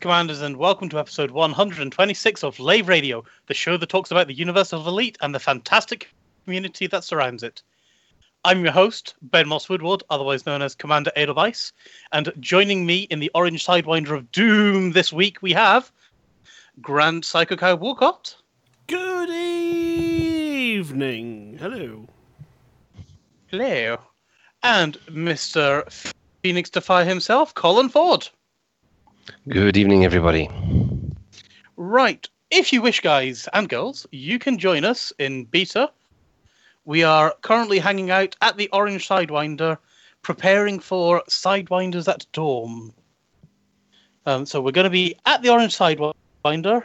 Commanders, and welcome to episode 126 of Lave Radio, the show that talks about the universe of Elite and the fantastic community that surrounds it. I'm your host, Ben Moss Woodward, otherwise known as Commander Edelweiss, and joining me in the Orange Sidewinder of Doom this week we have Grant Psycho Cow Walcott. Good evening. Hello. Hello. And Mr. Phoenix Defy himself, Colin Ford. Good evening, everybody. Right. If you wish, guys and girls, you can join us in beta. We are currently hanging out at the Orange Sidewinder, preparing for Sidewinders at Dawn. Um, so we're going to be at the Orange Sidewinder,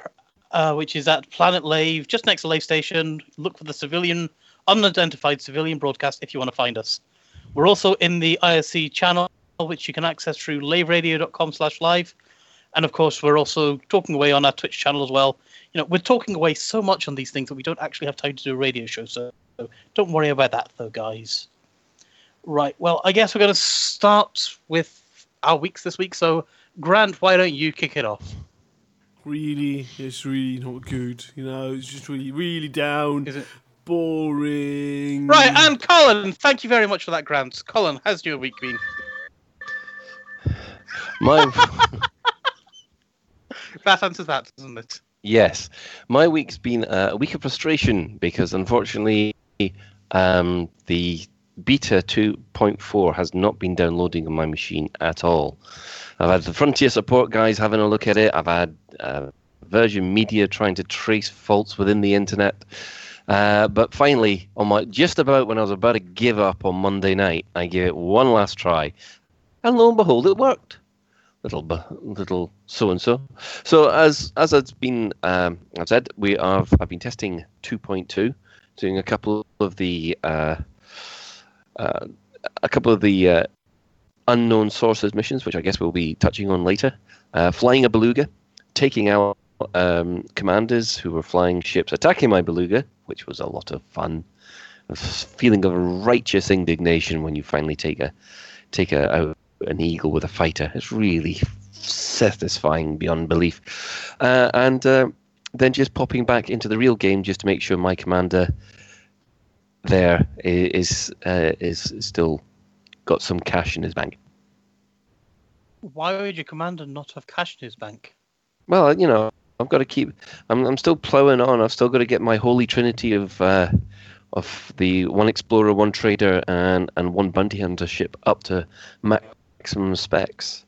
uh, which is at Planet Lave, just next to Lave Station. Look for the civilian, unidentified civilian broadcast if you want to find us. We're also in the IRC channel, which you can access through laveradio.com slash live. And of course, we're also talking away on our Twitch channel as well. You know, we're talking away so much on these things that we don't actually have time to do a radio show. So don't worry about that, though, guys. Right. Well, I guess we're going to start with our weeks this week. So, Grant, why don't you kick it off? Really, it's really not good. You know, it's just really, really down. Is it boring? right? And Colin, thank you very much for that, Grant. Colin, how's your week been? My That answers that, doesn't it? yes, my week's been uh, a week of frustration because unfortunately, um, the beta 2.4 has not been downloading on my machine at all. I've had the Frontier support guys having a look at it. I've had uh, Virgin Media trying to trace faults within the internet. Uh, but finally, on my just about when I was about to give up on Monday night, I gave it one last try, and lo and behold, it worked. Little, little so and so. So as as it's been, um, I've said we have. I've been testing 2.2, doing a couple of the uh, uh, a couple of the uh, unknown sources missions, which I guess we'll be touching on later. Uh, flying a beluga, taking out um, commanders who were flying ships, attacking my beluga, which was a lot of fun. A feeling of righteous indignation when you finally take a take a, an eagle with a fighter. It's really satisfying beyond belief. Uh, and uh, then just popping back into the real game just to make sure my commander there is is uh, is still got some cash in his bank. Why would your commander not have cash in his bank? Well, you know, I've got to keep. I'm I'm still plowing on. I've still got to get my holy trinity of uh, of the one explorer, one trader, and and one bounty hunter ship up to maximum specs.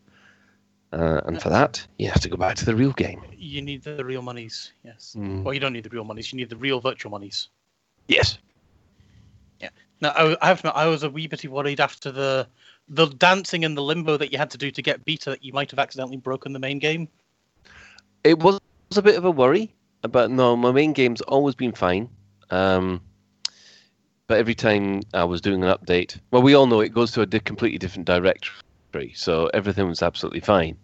Uh, and for that, you have to go back to the real game. You need the real monies, yes. Mm. Well, you don't need the real monies. You need the real virtual monies. Yes. Yeah. Now, I, I have to admit, I was a wee bit worried after the the dancing and the limbo that you had to do to get beta that you might have accidentally broken the main game. It was a bit of a worry, but no, my main game's always been fine. Um, but every time I was doing an update, well, we all know it goes to a completely different directory, so everything was absolutely fine.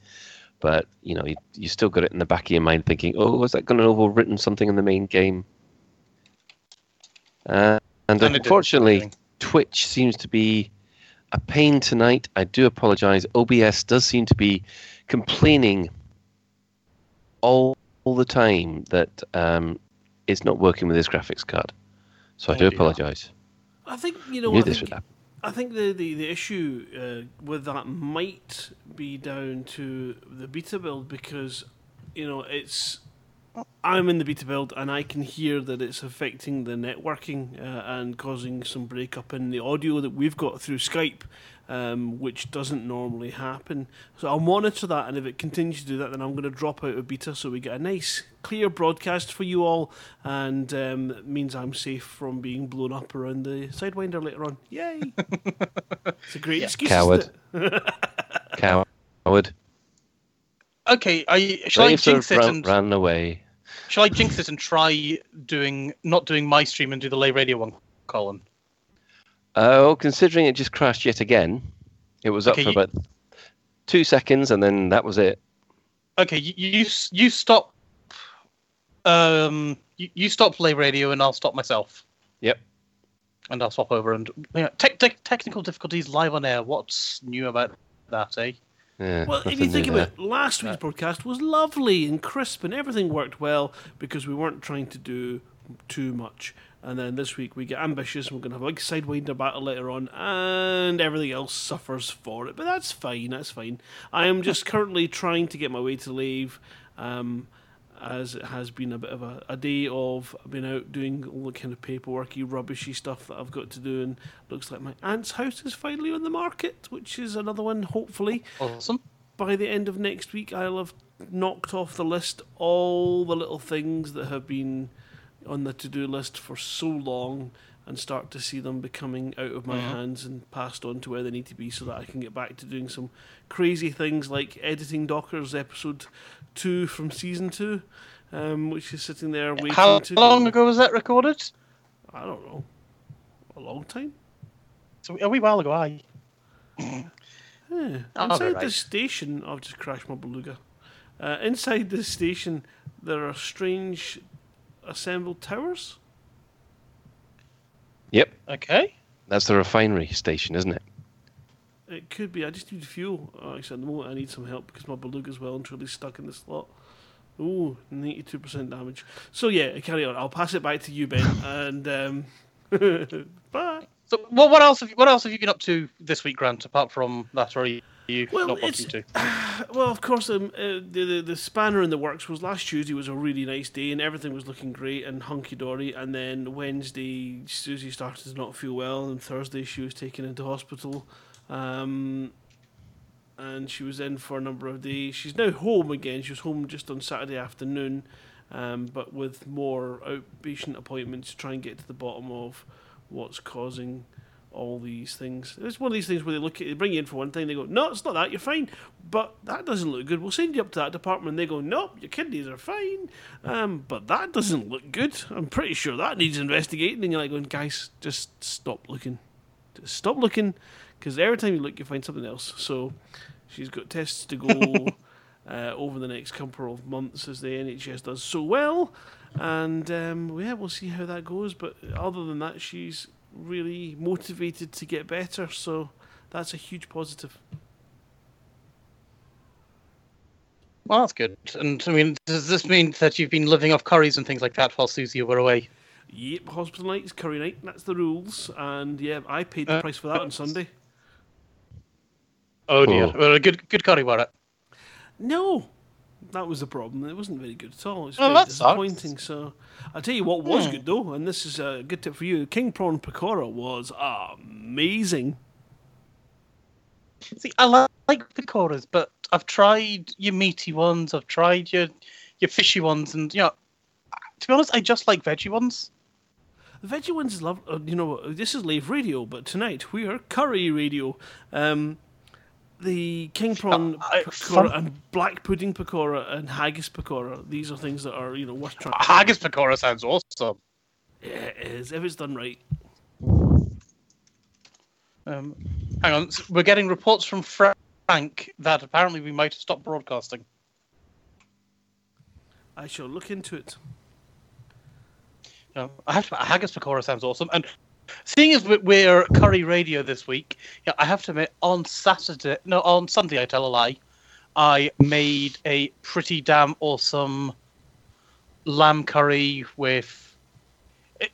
But you know, you, you still got it in the back of your mind, thinking, "Oh, was that going to have overwritten something in the main game?" Uh, and And unfortunately, Twitch seems to be a pain tonight. I do apologize. OBS does seem to be complaining all, all the time that um, it's not working with this graphics card. So I do dear. apologize. I think you know. Knew I this think, would happen. I think the the, the issue uh, with that might be down to the beta build because you know it's. I'm in the beta build and I can hear that it's affecting the networking uh, and causing some breakup in the audio that we've got through Skype, um, which doesn't normally happen. So I'll monitor that, and if it continues to do that, then I'm going to drop out of beta so we get a nice, clear broadcast for you all, and um, it means I'm safe from being blown up around the Sidewinder later on. Yay! it's a great excuse. Coward. Coward. Okay, I, shall I jinx it ran, and ran away. shall I jinx it and try doing not doing my stream and do the Lave Radio one, Colin? Oh, considering it just crashed yet again, it was up Okay, for you- about two seconds and then that was it. Okay, you you, you stop. Um, you, you stop Lave Radio and I'll stop myself. Yep. And I'll swap over and yeah, tech tech technical difficulties live on air. What's new about that, eh? Yeah, Well, if you think there. about it, last week's broadcast was lovely and crisp and everything worked well because we weren't trying to do too much. And then this week we get ambitious and we're going to have a big sidewinder battle later on and everything else suffers for it. But that's fine, that's fine. I am just currently trying to get my way to Lave. Um, as it has been a bit of a, a day of I've been out doing all the kind of paperworky, rubbishy stuff that I've got to do, and looks like my aunt's house is finally on the market, which is another one. Hopefully, Awesome. by the end of next week, I'll have knocked off the list all the little things that have been on the to-do list for so long, and start to see them becoming out of my hands and passed on to where they need to be, so that I can get back to doing some crazy things like editing Docker's episode two from season two, um, which is sitting there waiting to How to. long ago was that recorded? I don't know. A long time. So a wee while ago, I. Yeah. Inside right. the station, I've just crashed my beluga. Uh, inside the station, there are strange assembled towers. Yep, Okay. that's the refinery station, isn't it? It could be. I just need fuel. Oh, actually, at the moment, I need some help because my beluga's well and truly stuck in the slot. Ooh, 92% damage. So, yeah, carry on. I'll pass it back to you, Ben. and, um, bye. So, what, what else have you, what else have you been up to this week, Grant? Apart from that, or are you Well, not wanting to? Well, of course, um, uh, the, the the spanner in the works was last Tuesday was a really nice day and everything was looking great and hunky dory. And then Wednesday, Susie started to not feel well, and Thursday she was taken into hospital, um, and she was in for a number of days. She's now home again. She was home just on Saturday afternoon, um, but with more outpatient appointments to try and get to the bottom of what's causing all these things. It's one of these things where they look at, they bring you in for one thing, they go, no, it's not that, you're fine, but that doesn't look good. We'll send you up to that department, and they go, nope, your kidneys are fine, um, but that doesn't look good. I'm pretty sure that needs investigating, and you're like going, guys, just stop looking, just stop looking, because every time you look, you find something else. So she's got tests to go. Uh, over the next couple of months, as the NHS does so well, and um, yeah, we'll see how that goes. But other than that, she's really motivated to get better, so that's a huge positive. Well, that's good. And I mean, does this mean that you've been living off curries and things like that while Susie were away? Yep, hospital night is curry night. That's the rules, and yeah, I paid the Uh, price for that on Sunday. Oh dear. Oh. Well, a good good curry were it. No, that was the problem. It wasn't very good at all. It's Oh, very that sucks. disappointing. So I'll tell you what was Hmm. good though, and this is a good tip for you. King prawn pakora was amazing. See, I li- like the coras, but I've tried your meaty ones. I've tried your your fishy ones, and you know, to be honest, I just like veggie ones. The veggie ones is love. Uh, you know, this is live radio, but tonight we are curry radio. Um, the king prawn Uh, I- pakora fun- and black pudding pakora and haggis pakora. These are things that are you know worth trying. Haggis pakora sounds awesome. Yeah, it is if it's done right. Um, hang on, s- we're getting reports from Frank that apparently we might have stopped broadcasting. I shall look into it. Um, I have to, haggis pakora sounds awesome, and seeing as we- we're curry radio this week, yeah, I have to admit on Saturday, no, on Sunday, I tell a lie, I made a pretty damn awesome lamb curry with.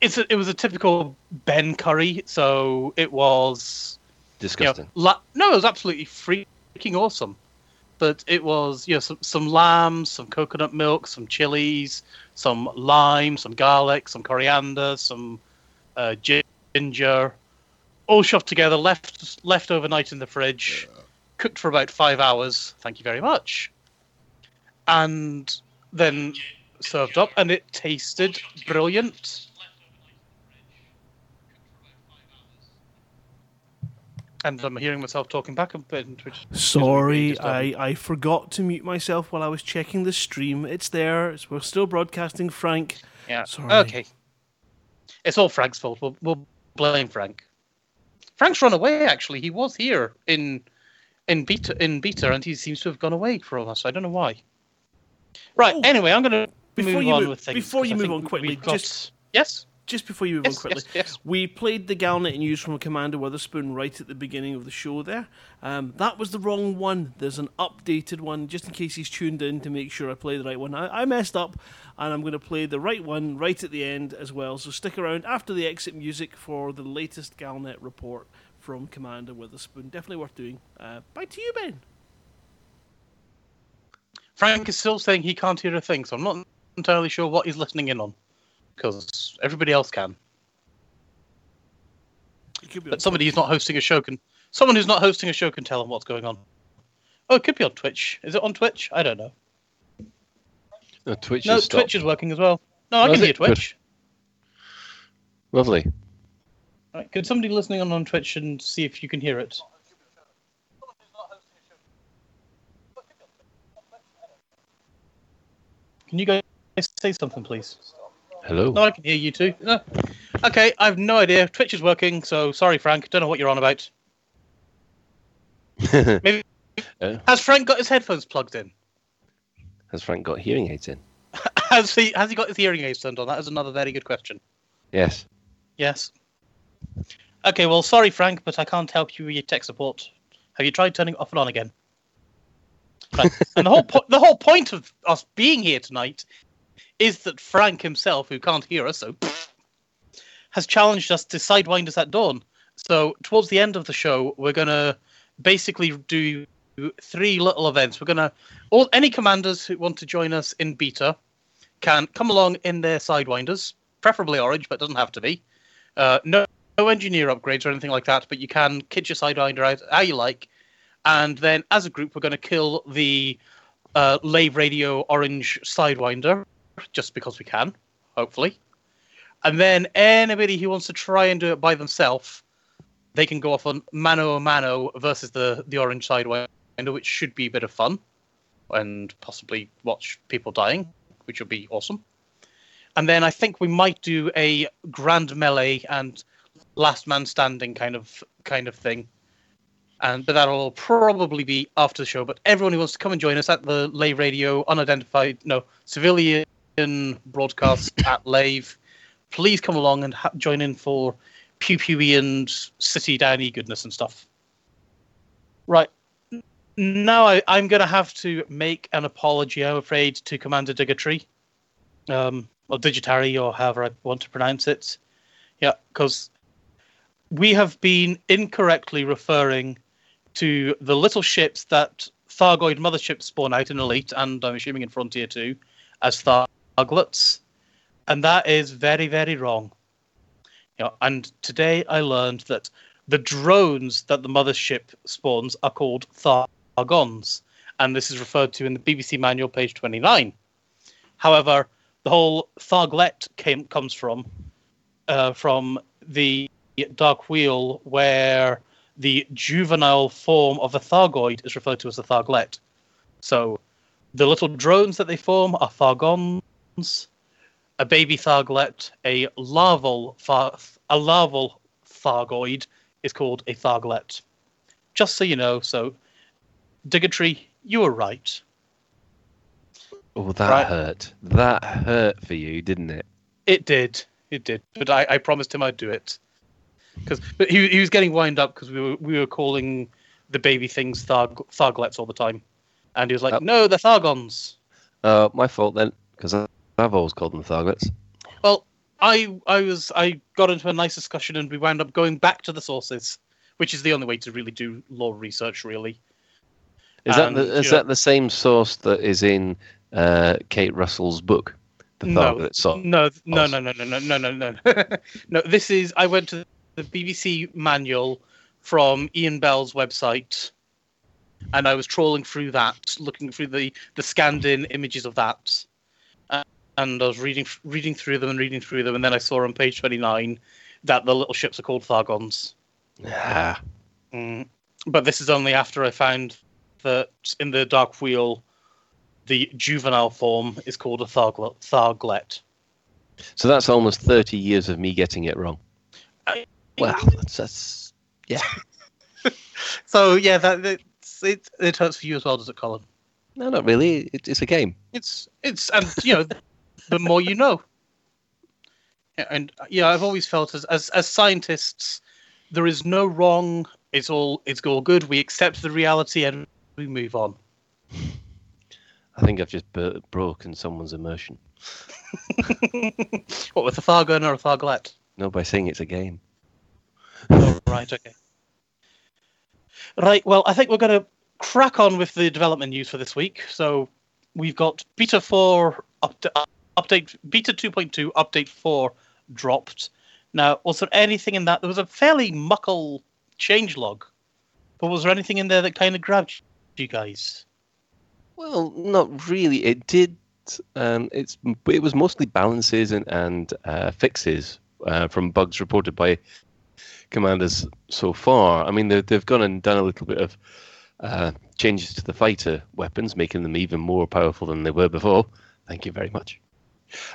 It's a, it was a typical Ben curry, so it was you know, Disgusting. la- no, it was absolutely freaking awesome. But it was, you know, some, some lamb, some coconut milk, some chilies, some lime, some garlic, some coriander, some uh, ginger, all shoved together, left left overnight in the fridge, cooked for about five hours. Thank you very much. And then served up, and it tasted brilliant. And I'm hearing myself talking back a bit. Which Sorry. I, I forgot to mute myself while I was checking the stream. It's there. It's, we're still broadcasting, Frank. Yeah. Sorry. Okay. It's all Frank's fault. We'll, we'll blame Frank. Frank's run away. Actually, he was here in in beta in beta, and he seems to have gone away from us. I don't know why. Right. Oh, anyway, I'm going to before move you on move- with things. before you I move on quickly, got- just- yes. Just before you move Yes, on quickly, yes, yes. we played the Galnet news from Commander Witherspoon right at the beginning of the show there. Um, that was the wrong one. There's an updated one, just in case he's tuned in to make sure I play the right one. I, I messed up, and I'm going to play the right one right at the end as well. So stick around after the exit music for the latest Galnet report from Commander Witherspoon. Definitely worth doing. Uh, back to you, Ben. Frank is still saying he can't hear a thing, so I'm not entirely sure what he's listening in on. Because everybody else can. You could be But somebody who's not hosting a show can. Someone who's not hosting a show can tell him what's going on. Oh, it could be on Twitch. Is it on Twitch? I don't know. No, Twitch no, has stopped. Is working as well. No, I Oh, can is hear it? Good. Twitch. Lovely. Right, could somebody listening on on Twitch and see if you can hear it? Can you guys say something, please? Hello. No, I can hear you too. No. Okay, I have no idea. Twitch is working, so sorry, Frank. Don't know what you're on about. Maybe Uh, has Frank got his headphones plugged in? has Frank got hearing aids in? Has he has he got his hearing aids turned on? That is another very good question. Yes. Yes. Okay, well, sorry, Frank, but I can't help you with your tech support. Have you tried turning it off and on again? Right. and the whole po- the whole point of us being here tonight is that Frank himself, who can't hear us, so has challenged us to sidewinders at dawn. So towards the end of the show, we're gonna basically do three little events. We're gonna all any commanders who want to join us in beta can come along in their sidewinders, preferably orange, but doesn't have to be. Uh, no, no engineer upgrades or anything like that, but you can kit your sidewinder out how you like. And then, as a group, we're going to kill the uh, Lave Radio Orange Sidewinder, just because we can, hopefully. And then anybody who wants to try and do it by themselves, they can go off on mano a mano versus the the Orange Sidewinder, which should be a bit of fun, and possibly watch people dying, which would be awesome. And then I think we might do a grand melee and last man standing kind of kind of thing. And but that'll probably be after the show. But everyone who wants to come and join us at the Lave Radio unidentified no civilian broadcast at Lave, please come along and ha- join in for pew pewy and city downy goodness and stuff. Right. Now I, I'm going to have to make an apology, I'm afraid, to Commander Digatry um, or Digitary, or however I want to pronounce it. Yeah, because we have been incorrectly referring to the little ships that Thargoid motherships spawn out in Elite, and I'm assuming in Frontier too, as Tharglets, and that is very, very wrong. You know, and today I learned that the drones that the mothership spawns are called Thargons, and this is referred to in the BBC manual, page 29. However, the whole Tharglet came comes from uh, from the Dark Wheel, where the juvenile form of a Thargoid is referred to as a Tharglet. So, the little drones that they form are Thargons, a baby Tharglet, a larval thar- a larval Thargoid is called a Tharglet. Just so you know, so Digatry, you were right. Oh, that Right. hurt. That hurt for you, didn't it? It did. It did. But I, I promised him I'd do it. Because but he, he was getting wind up because we were we were calling the baby things Tharg, Tharglets all the time, and he was like, Oh. "No, they're Thargons." Uh, my fault then, because I've always called them Tharglets. Well, I I was I got into a nice discussion and we wound up going back to the sources, which is the only way to really do lore research. Really, Is that And, the, is know- that the same source that is in uh, Kate Russell's book, the no, Tharglet source? no, no, no, no, no, no, no, no, no. no. This is I went to the BBC manual from Ian Bell's website, and I was trawling through that, looking through the the scanned in images of that, and I was reading reading through them and reading through them, and then I saw on page twenty nine that the little ships are called Thargons. Yeah. Mm. But this is only after I found that in the Dark Wheel, the juvenile form is called a Tharglet. Tharglet. so that's almost 30 years of me getting it wrong. I- Well, that's, that's yeah. So yeah, that it's, it it hurts for you as well, does it, Colin? No, not really. It, it's a game. It's it's and you know, the more you know. And uh, yeah, I've always felt as, as as scientists, there is no wrong. It's all it's all good. We accept the reality and we move on. I think I've just b- broken someone's immersion. what with a Thargon or a Tharglet? No, by saying it's a game. Oh, right, okay. Right, well, I think we're going to crack on with the development news for this week. So we've got Beta 4 up update, Beta 2.2 update 4 dropped. Now, was there anything in that? There was a fairly muckle change log, but was there anything in there that kind of grabbed you guys? Well, not really. It did. Um, it's it was mostly balances and and uh, fixes uh, from bugs reported by commanders so far. I mean, they've gone and done a little bit of uh, changes to the fighter weapons, making them even more powerful than they were before. Thank you very much.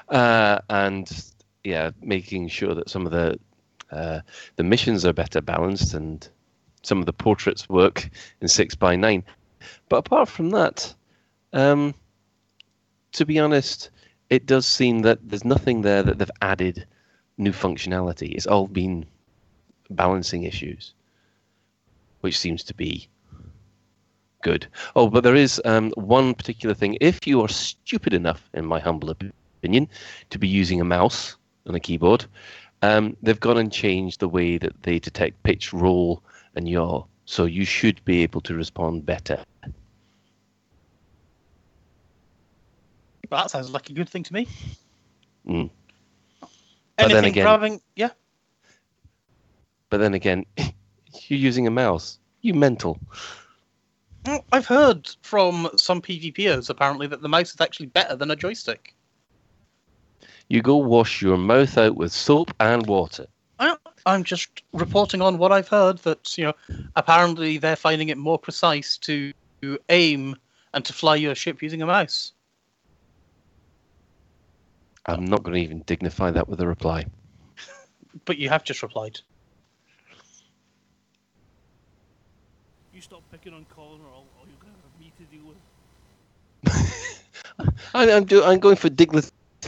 Uh, and yeah, making sure that some of the uh, the missions are better balanced and some of the portraits work in six by nine. But apart from that, um, to be honest, it does seem that there's nothing there that they've added new functionality. It's all been balancing issues, which seems to be good. Oh, but there is um, one particular thing. If you are stupid enough, in my humble opinion, to be using a mouse and a keyboard, um, they've gone and changed the way that they detect pitch, roll, and yaw. So you should be able to respond better. That sounds like a good thing to me. Mm. Anything again, grabbing? Yeah. But then again, you're using a mouse. You mental. I've heard from some PvPers apparently that the mouse is actually better than a joystick. You go wash your mouth out with soap and water. I'm just reporting on what I've heard that, you know, apparently they're finding it more precise to aim and to fly your ship using a mouse. I'm not going to even dignify that with a reply. but you have just replied. You stop picking on Colin, or all, all you're going to have me to deal with. I, am do, I'm going for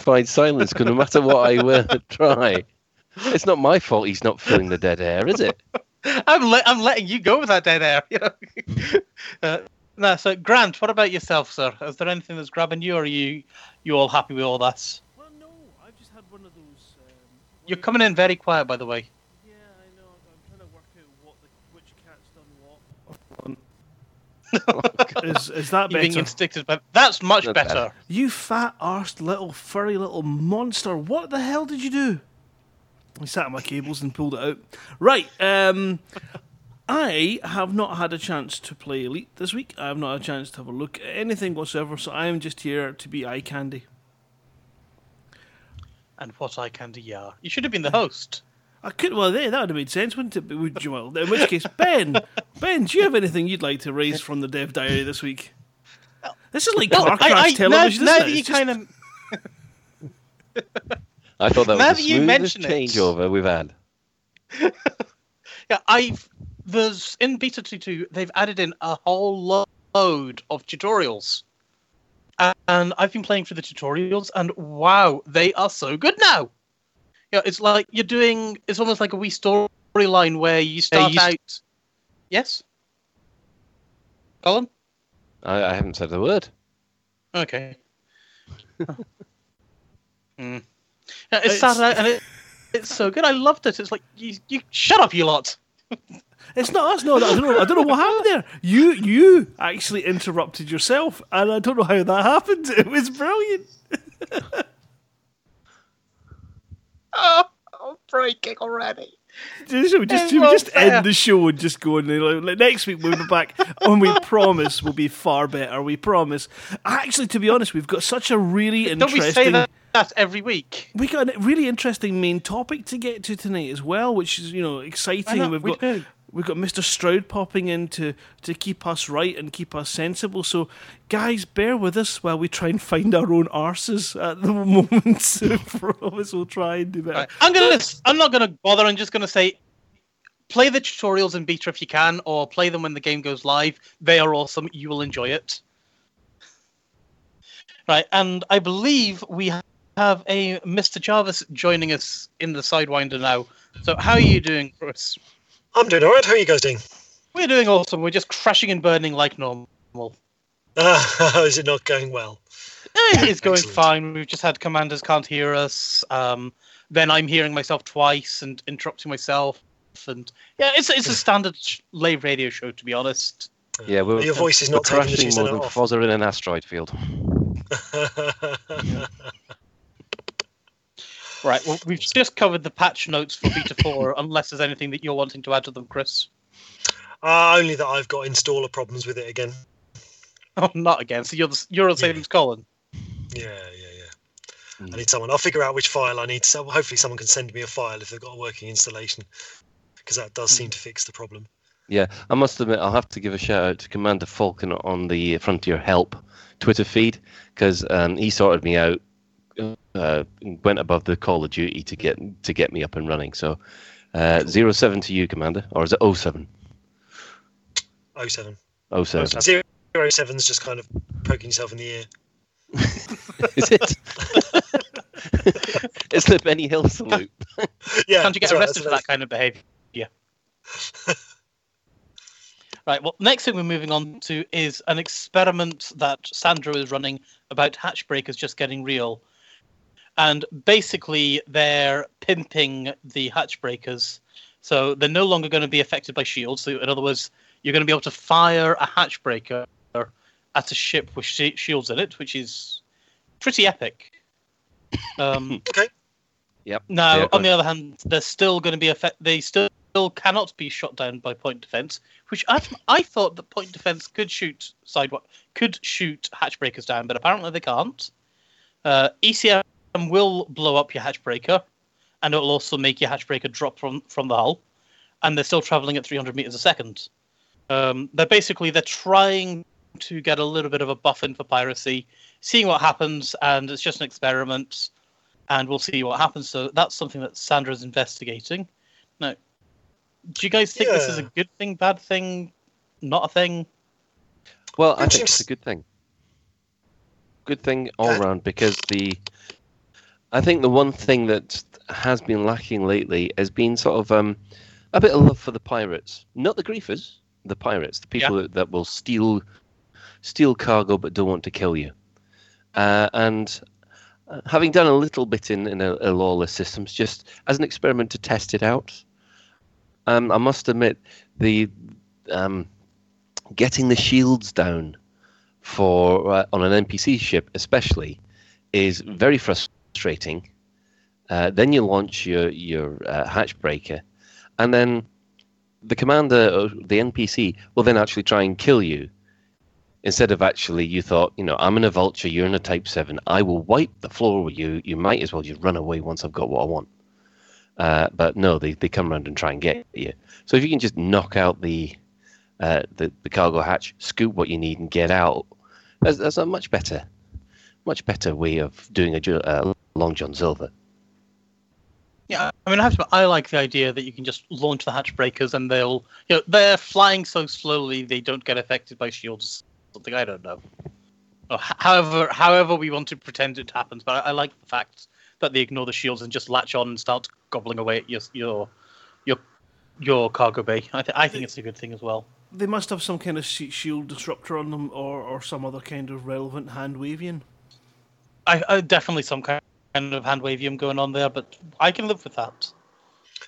dignified silence because no matter what I will try, it's not my fault he's not filling the dead air, is it? I'm le- I'm letting you go with that dead air. You know. uh, no, so Grant, what about yourself, sir? Is there anything that's grabbing you, or are you you all happy with all that? You're coming in very quiet, by the way. Yeah, I know. I'm trying to work out what the, which cat's done what. is, is that better? Being instincted, but that's much better. better. You fat arsed little furry little monster! What the hell did you do? I sat on my cables and pulled it out. Right. Um, I have not had a chance to play Elite this week. I have not had a chance to have a look at anything whatsoever. So I am just here to be eye candy and what eye candy you are. You should have been the host. I could. Well, there that would have made sense, wouldn't it? Would you? Well, in which case, Ben, Ben, do you have anything you'd like to raise from the Dev Diary this week? This is like well, car crash I, I, television. Now, now that you just... kind of. I thought that was the smoothest changeover it. we've had. yeah, I've there's in beta two they've added in a whole load of tutorials and I've been playing through the tutorials, and wow, they are so good now. Yeah, it's like you're doing. It's almost like a wee storyline where you start you out. St- yes, Colin. I, I, haven't said a word. Okay. mm. yeah, it started out, and it, it's so good. I loved it. It's like you, you shut up, you lot. It's not us. No, I don't know. I don't know what happened there. You you actually interrupted yourself, and I don't know how that happened. It was brilliant. Oh, I'm breaking already. Just, we just, we just end the show and just go and like, next week we'll be back and we promise we'll be far better. We promise. Actually, to be honest, we've got such a really interesting. Don't we say that, that every week? We got a really interesting main topic to get to tonight as well, which is you know exciting. We've got do. We've got Mr. Stroud popping in to, to keep us right and keep us sensible. So, guys, bear with us while we try and find our own arses at the moment. So, promise we'll try and do better. Right. I'm gonna. I'm not gonna bother. I'm just gonna say, play the tutorials in beta if you can, or play them when the game goes live. They are awesome. You will enjoy it. Right, and I believe we have a Mr. Jarvis joining us in the Sidewinder now. So, how are you doing, Chris? I'm doing all right. How are you guys doing? We're doing awesome. We're just crashing and burning like normal. Uh, is it not going well? Eh, It's going Excellent. fine. We've just had commanders can't hear us. Um, then I'm hearing myself twice and interrupting myself. And yeah, it's it's a standard sh- live radio show, to be honest. Yeah, we're, Your voice is we're not crashing Tuesday more night than off. Fozzer in an asteroid field. Right. Well, we've just covered the patch notes for Beta 4, unless there's anything that you're wanting to add to them, Chris. uh, only that I've got installer problems with it again. Oh, not again. So you're the, you're the same Yeah. as Colin. Yeah, yeah, yeah. Mm. I need someone. I'll figure out which file I need. So hopefully, someone can send me a file if they've got a working installation, because that does seem to fix the problem. Yeah, I must admit, I'll have to give a shout out to Commander Falcon on the Frontier Help Twitter feed because um, he sorted me out, uh, went above the call of duty to get to get me up and running. So, uh, zero seven to you, Commander, or is it 07? 07. 07. Zero zero seven's just kind of poking yourself in the ear. is it? it's the Benny Hill salute. Yeah. Can't you get that's right, arrested for that's that kind of behaviour? Yeah. right. Well, next thing we're moving on to is an experiment that Sandro is running about hatch breakers just getting real. And basically, they're pimping the hatch breakers. So they're no longer going to be affected by shields. So, in other words, you're going to be able to fire a hatch breaker at a ship with shi shields in it, which is pretty epic. Um, Okay. Yep. now, Yeah, on the other hand, they're still going to be affect. They still cannot be shot down by point defense, which I, I thought that point defense could shoot side could shoot hatch breakers down, but apparently they can't. Uh, ECM will blow up your hatch breaker, and it will also make your hatch breaker drop from from the hull, and they're still traveling at 300 meters a second. Um, they're basically they're trying to get a little bit of a buff in for piracy, seeing what happens, and it's just an experiment and we'll see what happens. So that's something that Sandro's investigating. Now, do you guys think this is a good thing, bad thing, not a thing? Well, I think it's a good thing. Good thing all Okay. round because the, I think the one thing that has been lacking lately has been sort of um, a bit of love for the pirates, not the griefers, the pirates, the people that, that will steal, steal cargo but don't want to kill you. Uh, and uh, having done a little bit in in a, a lawless systems, just as an experiment to test it out, um, I must admit the um, getting the shields down for uh, on an NPC ship, especially, is very frustrating. Uh, then you launch your your uh, hatch breaker, and then the commander, or the NPC, will then actually try and kill you. Instead of actually, you thought, you know, I'm in a vulture, you're in a Type Seven. I will wipe the floor with you. You might as well just run away once I've got what I want. Uh, but no, they, they come around and try and get you. So if you can just knock out the uh, the, the cargo hatch, scoop what you need, and get out. That's, that's a much better, much better way of doing a uh, long John Silver. Yeah, I mean, I, have to, I like the idea that you can just launch the hatch breakers and they'll, you know, they're flying so slowly they don't get affected by shields. Something I don't know. Or however, however we want to pretend it happens, but I, I like the fact that they ignore the shields and just latch on and start gobbling away at your your your your cargo bay. I, th- I think it's a good thing as well. They must have some kind of shield disruptor on them, or, or some other kind of relevant hand wavian. I, I definitely some kind of hand wavium going on there, but I can live with that.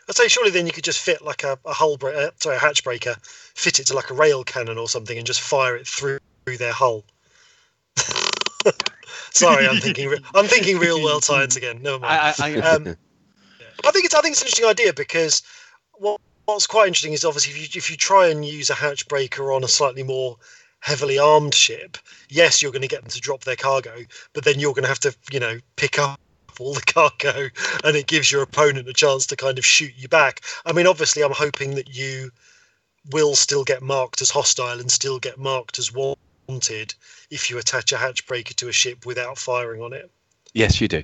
I'd say surely then you could just fit like a, a hull, bre- uh, sorry, a hatch breaker, fit it to like a rail cannon or something, and just fire it through their hull. sorry, I'm thinking. Re- I'm thinking real world science again. Never mind. I, I, I Um, I think it's I think it's an interesting idea because what what's quite interesting is obviously if you if you try and use a hatch breaker on a slightly more heavily armed ship, yes, you're going to get them to drop their cargo, but then you're going to have to you know pick up all the cargo, and it gives your opponent a chance to kind of shoot you back. I mean, obviously, I'm hoping that you will still get marked as hostile and still get marked as wanted if you attach a hatch breaker to a ship without firing on it. Yes, you do.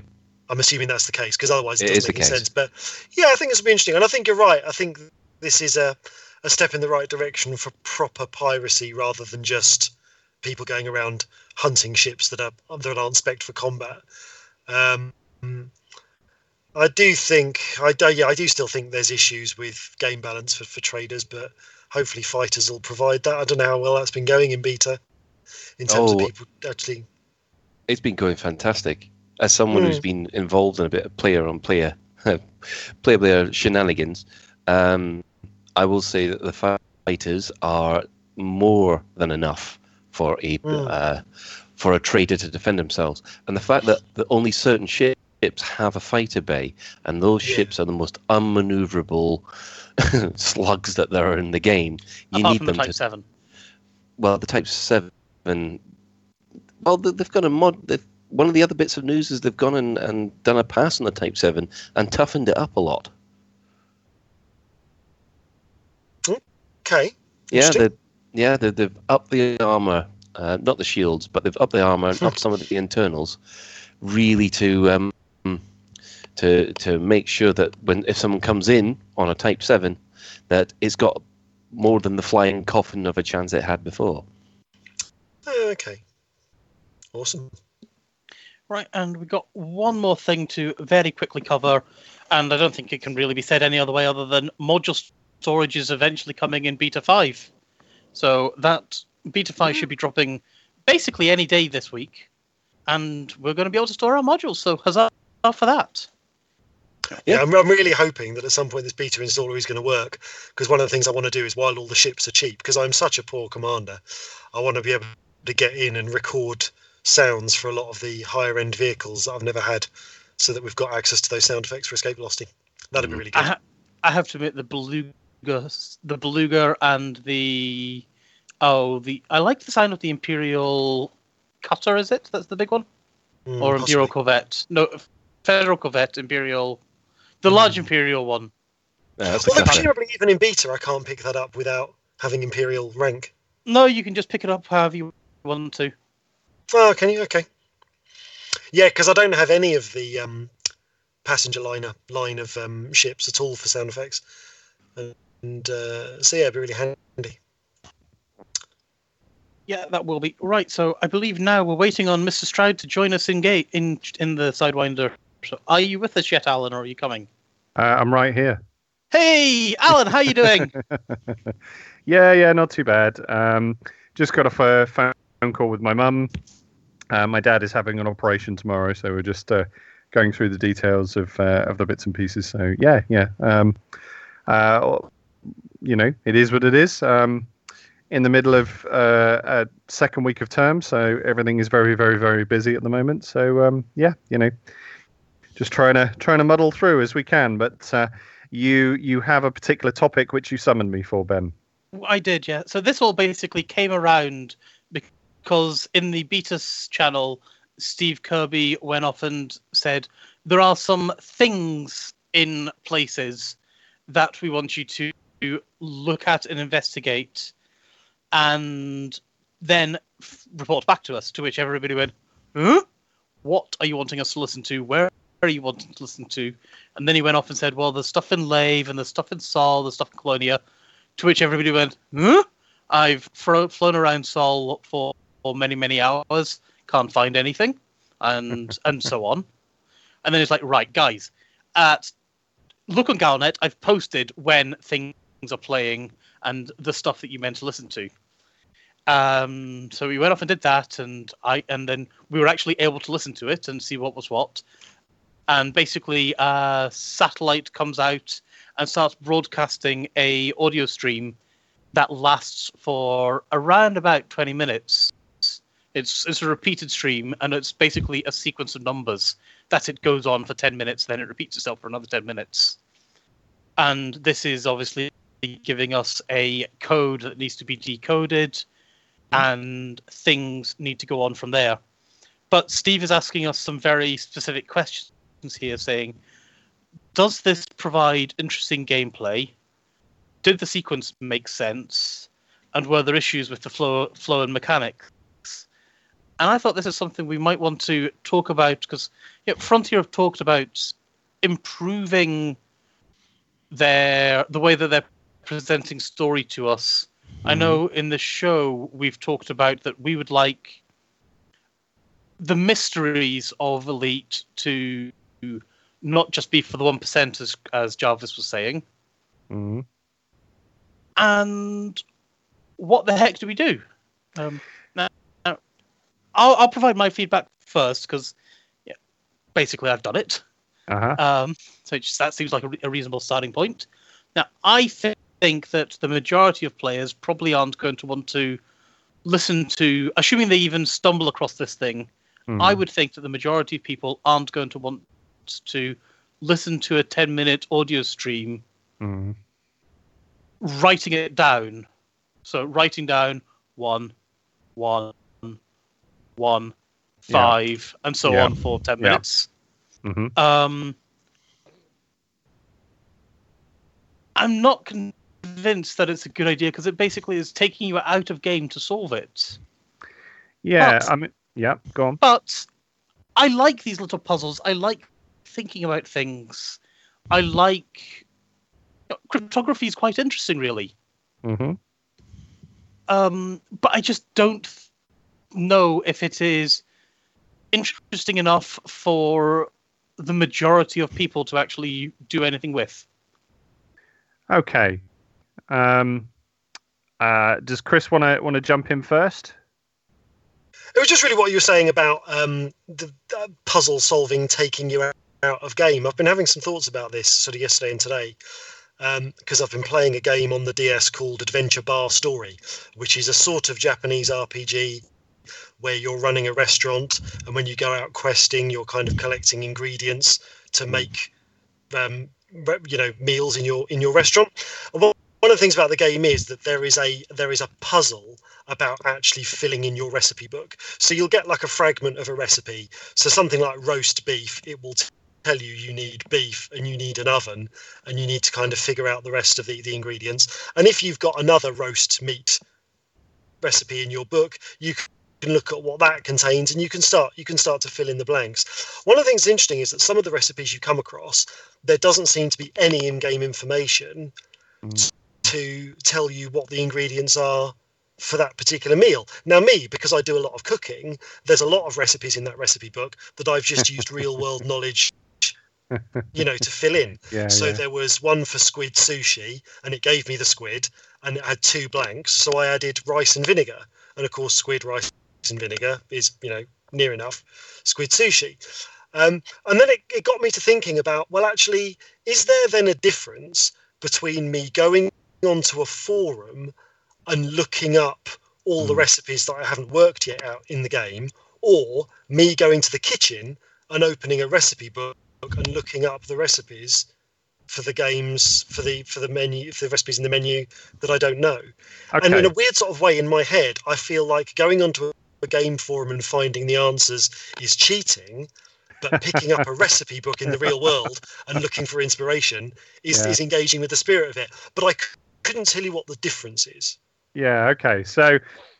I'm assuming that's the case because otherwise it It doesn't make any sense. But yeah, I think will be interesting, and I think you're right. I think this is a a step in the right direction for proper piracy rather than just people going around hunting ships that are that aren't spec for combat. Um, I do think I do yeah I do still think there's issues with game balance for, for traders, but hopefully fighters will provide that. I don't know how well that's been going in beta in terms Oh. of people actually. It's been going fantastic. As someone who's been involved in a bit of player on player, player player shenanigans, um, I will say that the fighters are more than enough for a Mm. uh, for a trader to defend themselves. And the fact that, that only certain ships have a fighter bay, and those Yeah. ships are the most unmaneuverable slugs that there are in the game. You apart need from the them Type to Seven. well, the Type Seven. Well, they- they've got a mod. They've, one of the other bits of news is they've gone and, and done a pass on the Type Seven and toughened it up a lot. Okay, Yeah, Interesting. they yeah they, they've upped the armor, uh, not the shields, but they've upped the armor and upped some of the internals, really to um, to to make sure that when if someone comes in on a Type Seven, that it's got more than the flying coffin of a chance it had before. Okay, awesome. Right, and we've got one more thing to very quickly cover, and I don't think it can really be said any other way other than module storage is eventually coming in Beta 5. So that Beta 5 should be dropping basically any day this week, and we're going to be able to store our modules. So huzzah for that. Yeah, Yeah. I'm, I'm really hoping that at some point this beta installer is going to work because one of the things I want to do is while all the ships are cheap, because I'm such a poor commander, I want to be able to get in and record sounds for a lot of the higher end vehicles that I've never had, so that we've got access to those sound effects for escape velocity. That'd be really I, good. ha- I have to admit the beluga, the beluga, and the oh the I like the sound of the Imperial cutter. Is it? That's the big one. Mm, or Imperial possibly. Corvette. No, Federal Corvette, Imperial, the large Hmm. Imperial one. That's a Although cutter. presumably even in beta, I can't pick that up without having Imperial rank. No, you can just pick it up however you want to. Oh, can you? Okay. Yeah, because I don't have any of the um, passenger liner line of um, ships at all for sound effects, and, and uh, so yeah, it'd be really handy. Yeah, that will be right. So I believe now we're waiting on Mr. Stroud to join us in gate in in the Sidewinder. So are you with us yet, Allen, or are you coming? Uh, I'm right here. Hey, Allen, how you doing? Yeah, yeah, not too bad. Um, just got off a phone call with my mum. Uh, my dad is having an operation tomorrow, so we're just uh, going through the details of uh, of the bits and pieces. So yeah, yeah. Um, uh, you know, it is what it is. Um, in the middle of uh, a second week of term, so everything is very, very, very busy at the moment. So um, yeah, you know, just trying to trying to muddle through as we can. But uh, you you have a particular topic which you summoned me for, Ben. I did, yeah. So this all basically came around because in the Beatus channel, Steve Kirby went off and said there are some things in places that we want you to look at and investigate, and then f- report back to us. To which everybody went, "Huh? What are you wanting us to listen to? Where you wanting to listen to?" And then he went off and said, "Well, there's stuff in Lave and there's stuff in Sol, there's stuff in Colonia." To which everybody went, huh? I've fro- flown around Sol for, for many, many hours, can't find anything, and and so on. And then it's like, right, guys, at look on Galnet, I've posted when things are playing and the stuff that you meant to listen to. Um, so we went off and did that, and I and then we were actually able to listen to it and see what was what. And basically, a satellite comes out and starts broadcasting a audio stream that lasts for around about 20 minutes. It's it's a repeated stream and it's basically a sequence of numbers that it goes on for 10 minutes then it repeats itself for another 10 minutes. And this is obviously giving us a code that needs to be decoded and things need to go on from there. But Steve is asking us some very specific questions here saying does this provide interesting gameplay? Did the sequence make sense? And were there issues with the flow, flow and mechanics? And I thought this is something we might want to talk about because you know, Frontier have talked about improving their the way that they're presenting story to us. I mm-hmm. know in the show we've talked about that we would like the mysteries of Elite to not just be for the one percent, as as Jarvis was saying. hmm And what the heck do we do? Um, now, now, I'll, I'll provide my feedback first because, yeah, basically I've done it. Uh-huh. Um, so just, that seems like a, a reasonable starting point. Now, I thi- think that the majority of players probably aren't going to want to listen to, assuming they even stumble across this thing. Mhm. I would think that the majority of people aren't going to want to listen to a 10 minute audio stream Mhm. writing it down. So writing down one, one, one, five, Yeah. and so Yeah. on for 10 Yeah. minutes. Mhm. Um, I'm not convinced that it's a good idea because it basically is taking you out of game to solve it. Yeah, But- I mean, yeah, go on. But I like these little puzzles. I like thinking about things. I like cryptography is quite interesting, really. hmm Um, but I just don't know if it is interesting enough for the majority of people to actually do anything with. Okay. Um, uh, does Chris want to want to jump in first? It was just really what you were saying about um, the uh, puzzle solving taking you out, out of game. I've been having some thoughts about this sort of yesterday and today because I've been playing a game on the DS called Adventure Bar Story, which is a sort of Japanese RPG where you're running a restaurant and when you go out questing, you're kind of collecting ingredients to make um, you know meals in your in your restaurant. One one of the things about the game is that there is a there is a puzzle about actually filling in your recipe book. So you'll get like a fragment of a recipe. So something like roast beef, it will tell you you need beef and you need an oven and you need to kind of figure out the rest of the, the ingredients. And if you've got another roast meat recipe in your book, you can look at what that contains and you can start you can start to fill in the blanks. One of the things interesting is that some of the recipes you come across, there doesn't seem to be any in-game information Mm. to tell you what the ingredients are for that particular meal. Now, me, because I do a lot of cooking, there's a lot of recipes in that recipe book that I've just used real world knowledge, you know, to fill in. Yeah. So yeah. there was one for squid sushi, and it gave me the squid, and it had two blanks. So I added rice and vinegar, and of course, squid, rice, and vinegar is you know near enough squid sushi. Um, and then it, it got me to thinking about well, actually, is there then a difference between me going onto a forum and looking up all the Mm. recipes that I haven't worked yet out in the game, or me going to the kitchen and opening a recipe book and looking up the recipes for the games for the for the menu for the recipes in the menu that I don't know. okay. And in a weird sort of way, in my head, I feel like going onto a, a game forum and finding the answers is cheating. But picking up a recipe book in the real world and looking for inspiration is, Yeah. is engaging with the spirit of it. But I c- couldn't tell you what the difference is. Yeah. Okay. So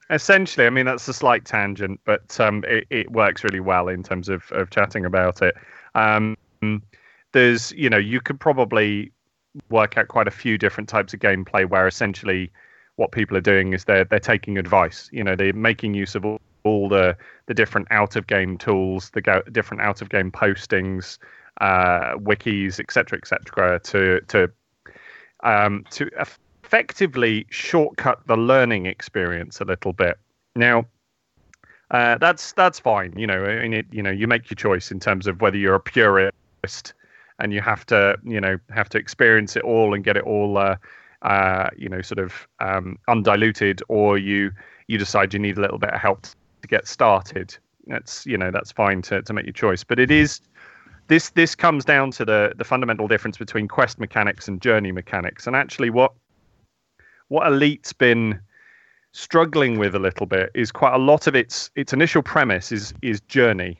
essentially, I mean, that's a slight tangent, but um, it, it works really well in terms of, of chatting about it. Um, there's, you know, you could probably work out quite a few different types of gameplay where essentially what people are doing is they're they're taking advice. You know, they're making use of all, all the the different out of game tools, the go, different out of game postings, uh, wikis, etc., etc., to to um, to effectively shortcut the learning experience a little bit. Now, uh, that's that's fine. You know, I mean, it, you know, you make your choice in terms of whether you're a purist and you have to, you know, have to experience it all and get it all, uh, uh, you know, sort of um, undiluted, or you you decide you need a little bit of help to get started. That's you know that's fine to, to make your choice, but it is this this comes down to the the fundamental difference between quest mechanics and journey mechanics, and actually what what Elite's been struggling with a little bit is quite a lot of its its initial premise is is journey.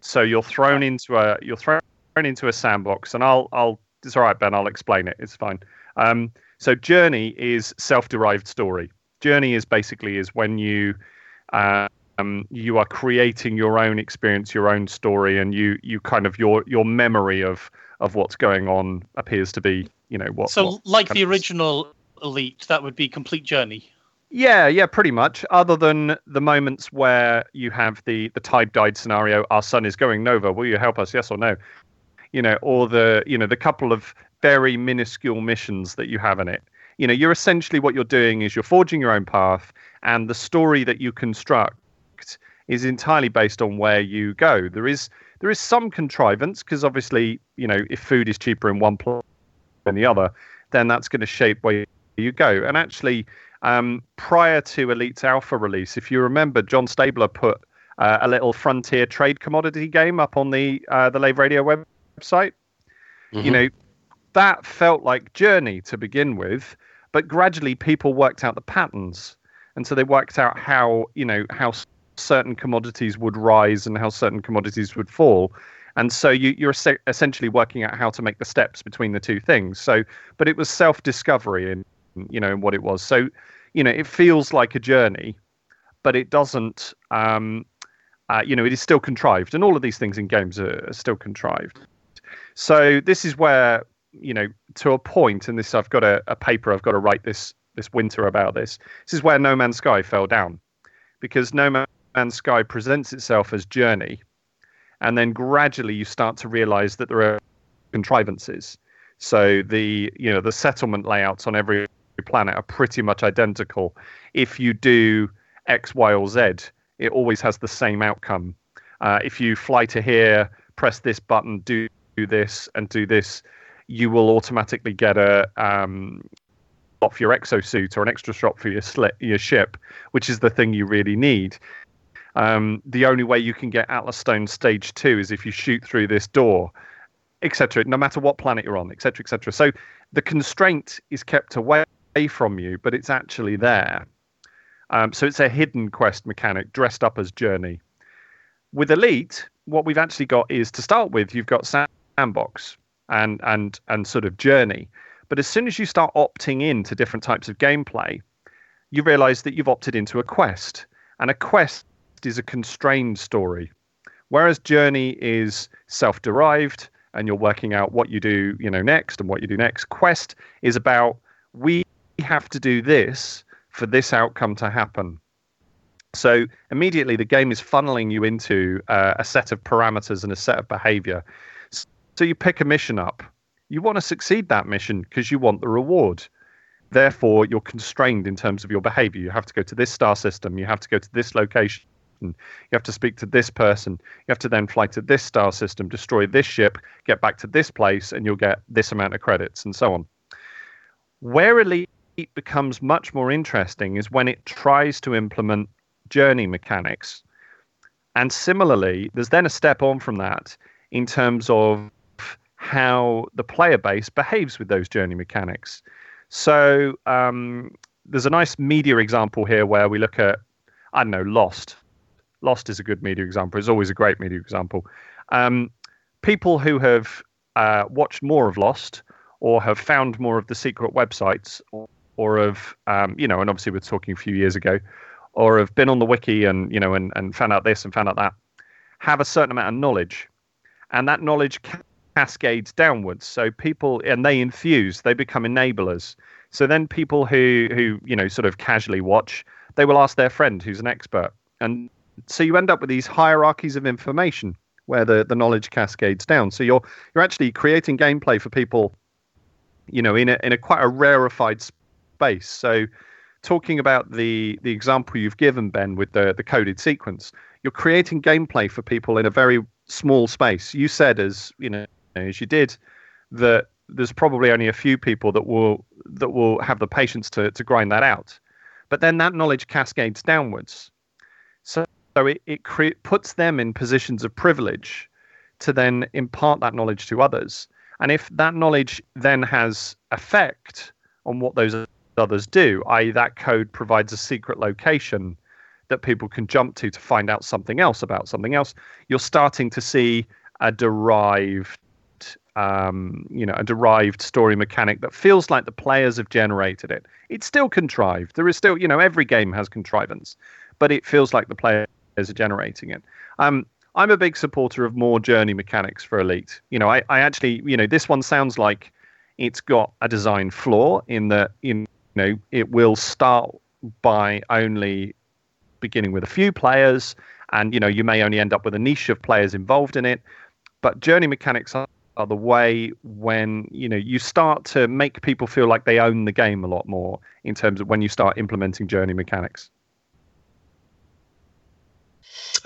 So you're thrown into a you're thrown into a sandbox, and I'll I'll it's all right, Ben. I'll explain it. It's fine. Um, so journey is self-derived story. Journey is basically is when you um, you are creating your own experience, your own story, and you you kind of your your memory of of what's going on appears to be you know what. So, what like the Original Elite, that would be Complete Journey. Yeah, yeah, pretty much. Other than the moments where you have the the tide died scenario, our sun is going nova. Will you help us? Yes or no? You know, or the you know the couple of very minuscule missions that you have in it. You know, you're essentially what you're doing is you're forging your own path, and the story that you construct is entirely based on where you go. There is there is some contrivance because obviously, you know, if food is cheaper in one place than the other, then that's going to shape where you go. And actually, um, prior to Elite's Alpha release, if you remember, John Stabler put uh, a little frontier trade commodity game up on the uh, the Lave Radio website. Mm-hmm. You know, that felt like Journey to begin with, but gradually people worked out the patterns, and so they worked out how you know how certain commodities would rise and how certain commodities would fall. And so you, you're essentially working out how to make the steps between the two things. So, but it was self-discovery in, you know, what it was. So, you know, it feels like a journey, but it doesn't. Um, uh, you know, it is still contrived, and all of these things in games are, are still contrived. So this is where you know, to a point, and this I've got a, a paper I've got to write this this winter about this. This is where No Man's Sky fell down, because No Man's Sky presents itself as journey, and then gradually you start to realize that there are contrivances. So the you know the settlement layouts on every planet are pretty much identical. If you do X, Y, or Z, it always has the same outcome. Uh, if you fly to here, press this button, do, do this, and do this, you will automatically get a um, off your exosuit or an extra shot for your your ship, which is the thing you really need. Um, the only way you can get Atlas Stone Stage Two is if you shoot through this door, etc. No matter what planet you're on, etc., etc. So the constraint is kept away from you, but it's actually there. Um, so it's a hidden quest mechanic dressed up as Journey. With Elite, what we've actually got is to start with, you've got Sandbox and and and sort of Journey. But as soon as you start opting in to different types of gameplay, you realize that you've opted into a quest. And a quest is a constrained story. Whereas Journey is self-derived and you're working out what you do, you know, next and what you do next. Quest is about we have to do this for this outcome to happen. So immediately the game is funneling you into uh, a set of parameters and a set of behavior. So you pick a mission up. You want to succeed that mission because you want the reward. Therefore, you're constrained in terms of your behavior. You have to go to this star system. You have to go to this location. You have to speak to this person. You have to then fly to this star system, destroy this ship, get back to this place, and you'll get this amount of credits, and so on. Where Elite becomes much more interesting is when it tries to implement journey mechanics. And similarly, there's then a step on from that in terms of how the player base behaves with those journey mechanics. So um, there's a nice media example here where we look at, I don't know, Lost. Lost is a good media example. It's always a great media example. Um, people who have uh, watched more of Lost or have found more of the secret websites or, or have, um, you know, and obviously we're talking a few years ago, or have been on the wiki and, you know, and, and found out this and found out that, have a certain amount of knowledge. And that knowledge cascades downwards. So people, and they infuse, they become enablers. So then people who, who, you know, sort of casually watch, they will ask their friend who's an expert. And so you end up with these hierarchies of information where the, the knowledge cascades down. So you're you're actually creating gameplay for people, you know, in a in a quite a rarefied space. So talking about the the example you've given, Ben, with the the coded sequence, you're creating gameplay for people in a very small space. You said as you know as you did that there's probably only a few people that will that will have the patience to to grind that out. But then that knowledge cascades downwards. So, so it, it cre- puts them in positions of privilege to then impart that knowledge to others. And if that knowledge then has effect on what those others do, i.e., that code provides a secret location that people can jump to to find out something else about something else, you're starting to see a derived um, you know, a derived story mechanic that feels like the players have generated it. It's still contrived. There is still, you know, every game has contrivance, but it feels like the players are generating it. Um, I'm a big supporter of more journey mechanics for Elite. You know, I, I actually, you know, this one sounds like it's got a design flaw in that, you know, it will start by only beginning with a few players, and you know, you may only end up with a niche of players involved in it. But journey mechanics are the way when you know you start to make people feel like they own the game a lot more in terms of when you start implementing journey mechanics.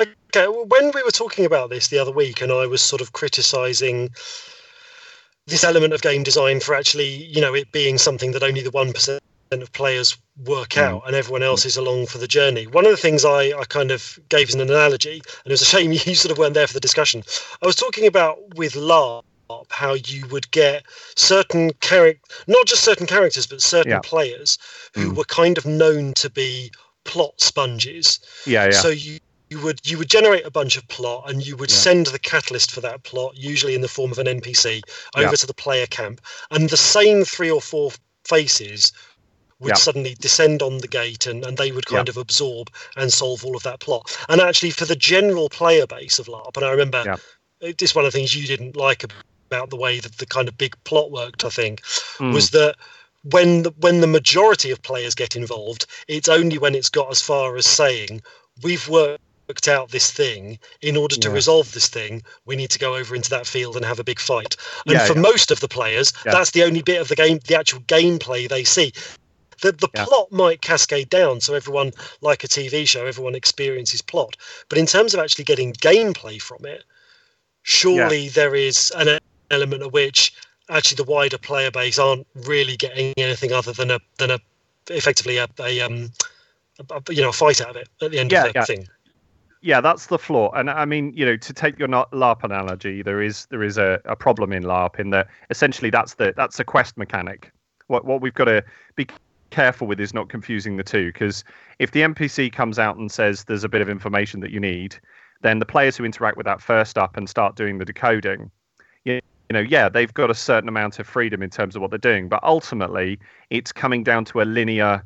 Okay, well, when we were talking about this the other week, and I was sort of criticizing this element of game design for actually, you know, it being something that only the one percent of players work mm. out and everyone else is along for the journey. One of the things I, I kind of gave as an analogy, and it was a shame you sort of weren't there for the discussion. I was talking about with LARP how you would get certain character, not just certain characters, but certain yeah. players who mm. were kind of known to be plot sponges. Yeah, yeah. So you you would you would generate a bunch of plot and you would yeah. send the catalyst for that plot usually in the form of an npc over yeah. to the player camp and the same three or four faces would yeah. suddenly descend on the gate and, and they would kind of absorb and solve all of that plot and actually for the general player base of larp and i remember it's one of the things you didn't like about the way that the kind of big plot worked i think mm. was that when the, when the majority of players get involved, it's only when it's got as far as saying we've worked out this thing. In order to yeah. resolve this thing we need to go over into that field and have a big fight. And yeah, for yeah. most of the players that's the only bit of the game the actual gameplay they see. The, the plot might cascade down so everyone like a tv show everyone experiences plot. But in terms of actually getting gameplay from it surely there is an element of which actually the wider player base aren't really getting anything other than a than a effectively a, a um a, you know a fight out of it at the end of the thing yeah, that's the flaw. And I mean, you know, to take your LARP analogy, there is there is a, a problem in LARP in that essentially that's the that's a quest mechanic. What what we've got to be careful with is not confusing the two because if the NPC comes out and says there's a bit of information that you need, then the players who interact with that first up and start doing the decoding, you, know, yeah, they've got a certain amount of freedom in terms of what they're doing, but ultimately it's coming down to a linear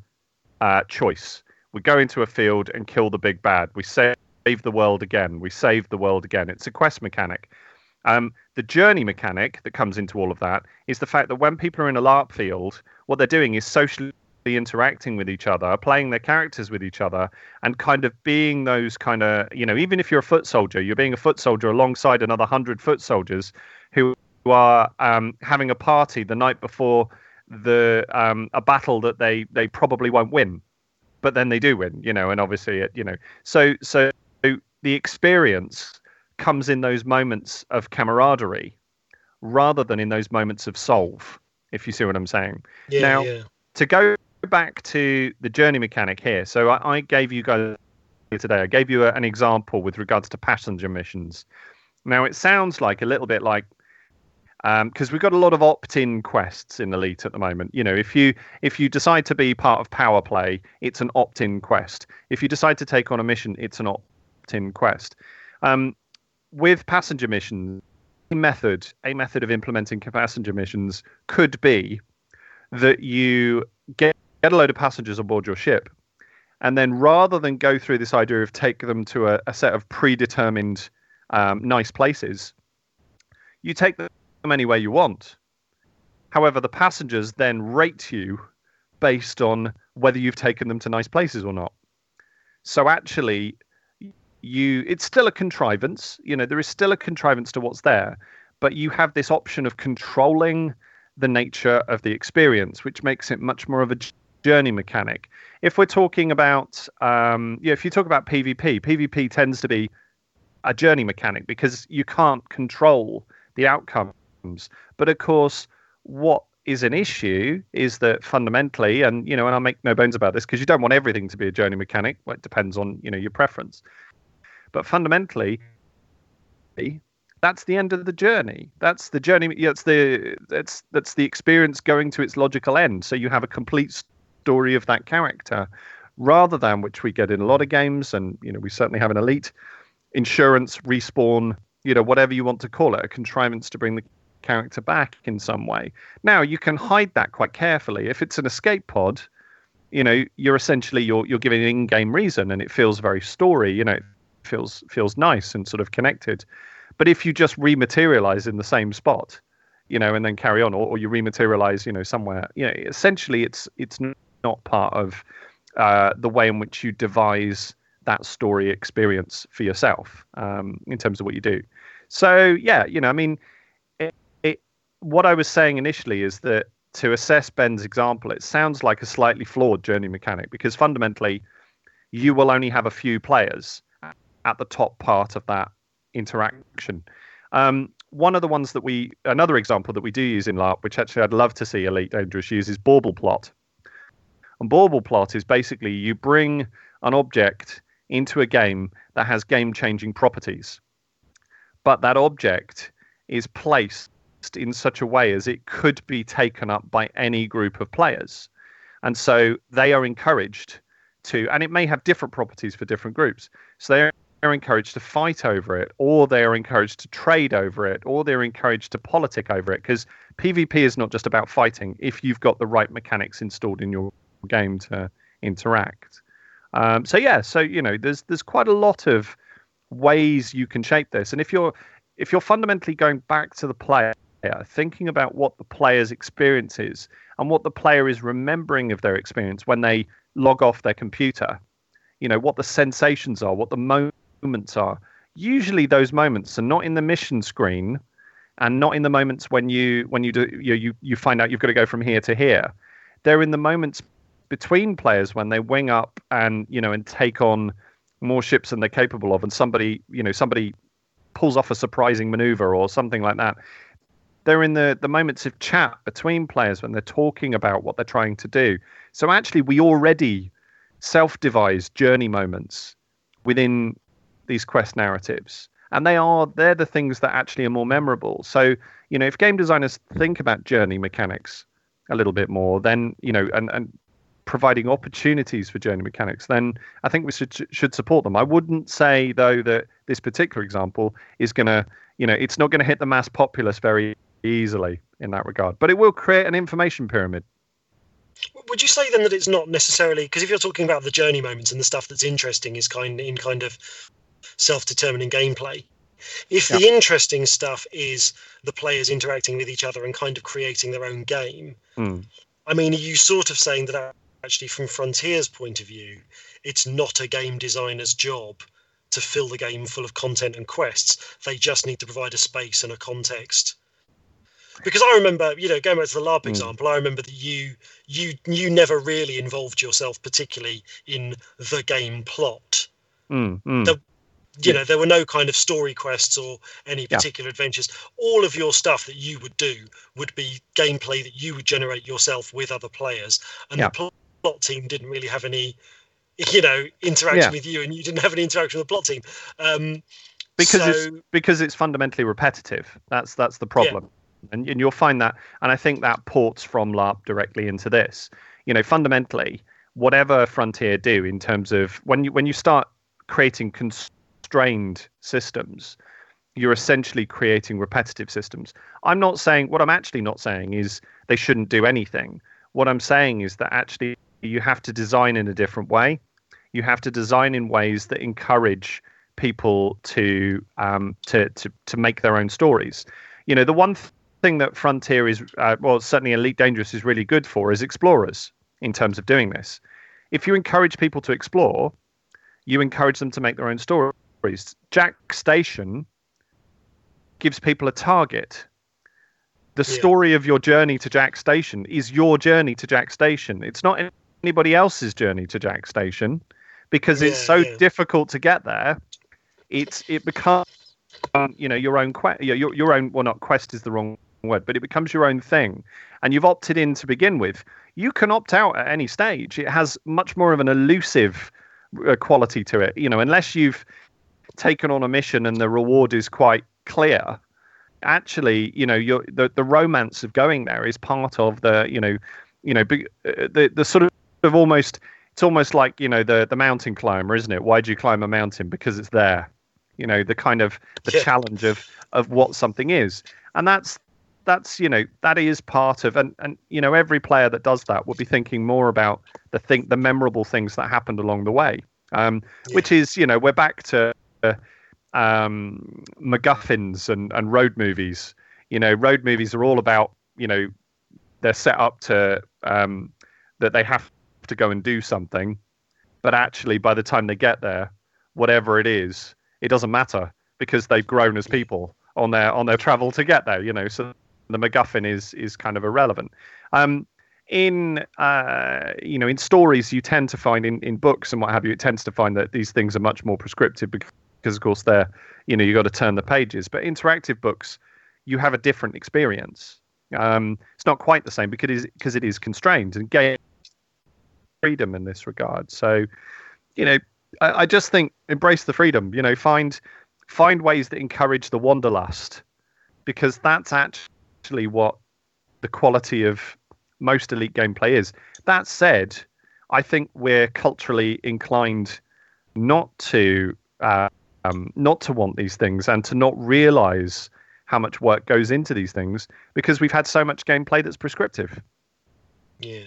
uh, choice. We go into a field and kill the big bad. We save the world again. We save the world again. It's a quest mechanic. Um, the journey mechanic that comes into all of that is the fact that when people are in a LARP field, what they're doing is socially interacting with each other, playing their characters with each other, and kind of being those kind of, you know, even if you're a foot soldier, you're being a foot soldier alongside another hundred foot soldiers who are um, having a party the night before the um, a battle that they they probably won't win, but then they do win, you know, and obviously, it, you know, so so the experience comes in those moments of camaraderie rather than in those moments of solve, if you see what I'm saying. Yeah, now, yeah. to go back to the journey mechanic here, so I, I gave you guys today, I gave you a, an example with regards to passenger missions. Now, it sounds like a little bit like because um, we've got a lot of opt-in quests in Elite at the moment. You know, if you if you decide to be part of Power Play, it's an opt-in quest. If you decide to take on a mission, it's an opt in Quest. Um, with passenger missions, a method, a method of implementing passenger missions could be that you get, get a load of passengers aboard your ship, and then rather than go through this idea of take them to a, a set of predetermined um, nice places, you take them anywhere you want. However, the passengers then rate you based on whether you've taken them to nice places or not. So actually, you it's still a contrivance you know there is still a contrivance to what's there but you have this option of controlling the nature of the experience which makes it much more of a journey mechanic if we're talking about um, yeah if you talk about pvp pvp tends to be a journey mechanic because you can't control the outcomes but of course what is an issue is that fundamentally and you know and i'll make no bones about this because you don't want everything to be a journey mechanic well, it depends on you know your preference but fundamentally, that's the end of the journey. That's the journey. That's the that's that's the experience going to its logical end. So you have a complete story of that character, rather than which we get in a lot of games, and you know we certainly have an elite insurance respawn. You know whatever you want to call it, a contrivance to bring the character back in some way. Now you can hide that quite carefully. If it's an escape pod, you know you're essentially you're you're giving an in-game reason, and it feels very story. You know feels feels nice and sort of connected. But if you just rematerialize in the same spot, you know, and then carry on, or, or you rematerialize, you know, somewhere, you know, essentially it's it's not part of uh, the way in which you devise that story experience for yourself um, in terms of what you do. So yeah, you know, I mean, what I was saying initially is that to assess Ben's example, it sounds like a slightly flawed journey mechanic because fundamentally, you will only have a few players at the top part of that interaction. Um, one of the ones that we, another example that we do use in LARP, which actually I'd love to see Elite Dangerous use, is Bauble Plot. And Bauble Plot is basically you bring an object into a game that has game changing properties, but that object is placed in such a way as it could be taken up by any group of players. And so they are encouraged to, and it may have different properties for different groups. So they are encouraged to fight over it, or they are encouraged to trade over it, or they're encouraged to politic over it. Because PvP is not just about fighting if you've got the right mechanics installed in your game to interact. Um, so yeah, so you know, there's there's quite a lot of ways you can shape this, and if you're if you're fundamentally going back to the player, thinking about what the player's experience is and what the player is remembering of their experience when they log off their computer, you know, what the sensations are, what the moments are. Usually, those moments are not in the mission screen, and not in the moments when you when you do you you, you find out you've got to go from here to here. They're in the moments between players when they wing up and you know and take on more ships than they're capable of, and somebody you know somebody pulls off a surprising maneuver or something like that. They're in the the moments of chat between players when they're talking about what they're trying to do. So actually, we already self-devise journey moments within these quest narratives and they are they're the things that actually are more memorable so you know if game designers think about journey mechanics a little bit more then you know and, and providing opportunities for journey mechanics, then I think we should should support them. I wouldn't say though that this particular example is going to, you know, it's not going to hit the mass populace very easily in that regard, but it will create an information pyramid. Would you say then that it's not necessarily because if you're talking about the journey moments and the stuff that's interesting is kind in kind of self-determining gameplay, if the interesting stuff is the players interacting with each other and kind of creating their own game, mm. I mean, are you sort of saying that actually, from Frontier's point of view, it's not a game designer's job to fill the game full of content and quests. They just need to provide a space and a context. Because I remember, you know, going back to the LARP mm. example, I remember that you you you never really involved yourself particularly in the game plot. Mm, mm. The, you know there were no kind of story quests or any particular yeah. adventures all of your stuff that you would do would be gameplay that you would generate yourself with other players and yeah. the plot team didn't really have any, you know, interaction yeah. with you, and you didn't have any interaction with the plot team. Um, because so, it's because it's fundamentally repetitive. That's that's the problem, yeah. And and you'll find that, and I think that ports from LARP directly into this. You know, fundamentally, whatever Frontier do in terms of when you when you start creating constrained systems, you're essentially creating repetitive systems. I'm not saying what I'm actually not saying is they shouldn't do anything. What I'm saying is that actually you have to design in a different way. You have to design in ways that encourage people to um, to, to to make their own stories. You know, the one th- thing that Frontier is, uh, well, certainly Elite Dangerous is really good for is explorers in terms of doing this. If you encourage people to explore, you encourage them to make their own stories. Jaques Station gives people a target. The yeah. story of your journey to Jaques Station is your journey to Jaques Station. It's not anybody else's journey to Jaques Station because yeah, it's so yeah. difficult to get there. It's it becomes um, you know your own quest your, your own well not quest is the wrong word but it becomes your own thing and you've opted in to begin with you can opt out at any stage it has much more of an elusive uh, quality to it you know unless you've taken on a mission and the reward is quite clear actually you know your the, the romance of going there is part of the you know you know uh, the the sort of of almost it's almost like you know the the mountain climber, isn't it? Why do you climb a mountain? Because it's there. You know the kind of the yeah. challenge of of what something is, and that's that's you know that is part of and and you know every player that does that will be thinking more about the thing the memorable things that happened along the way, um, yeah. which is you know we're back to. Uh, um, MacGuffins and, and road movies. You know, road movies are all about you know they're set up to um, that they have to go and do something, but actually by the time they get there, whatever it is, it doesn't matter because they've grown as people on their on their travel to get there. You know, so the MacGuffin is is kind of irrelevant. Um, in uh, you know in stories, you tend to find in, in books and what have you, it tends to find that these things are much more prescriptive because, of course they're you know you got to turn the pages. But interactive books, you have a different experience. Um, it's not quite the same because it is, because it is constrained and game freedom in this regard. So, you know, I, I just think embrace the freedom. You know, find find ways that encourage the wanderlust because that's actually what the quality of most elite gameplay is. That said, I think we're culturally inclined not to uh, um, not to want these things and to not realize how much work goes into these things because we've had so much gameplay that's prescriptive. Yeah.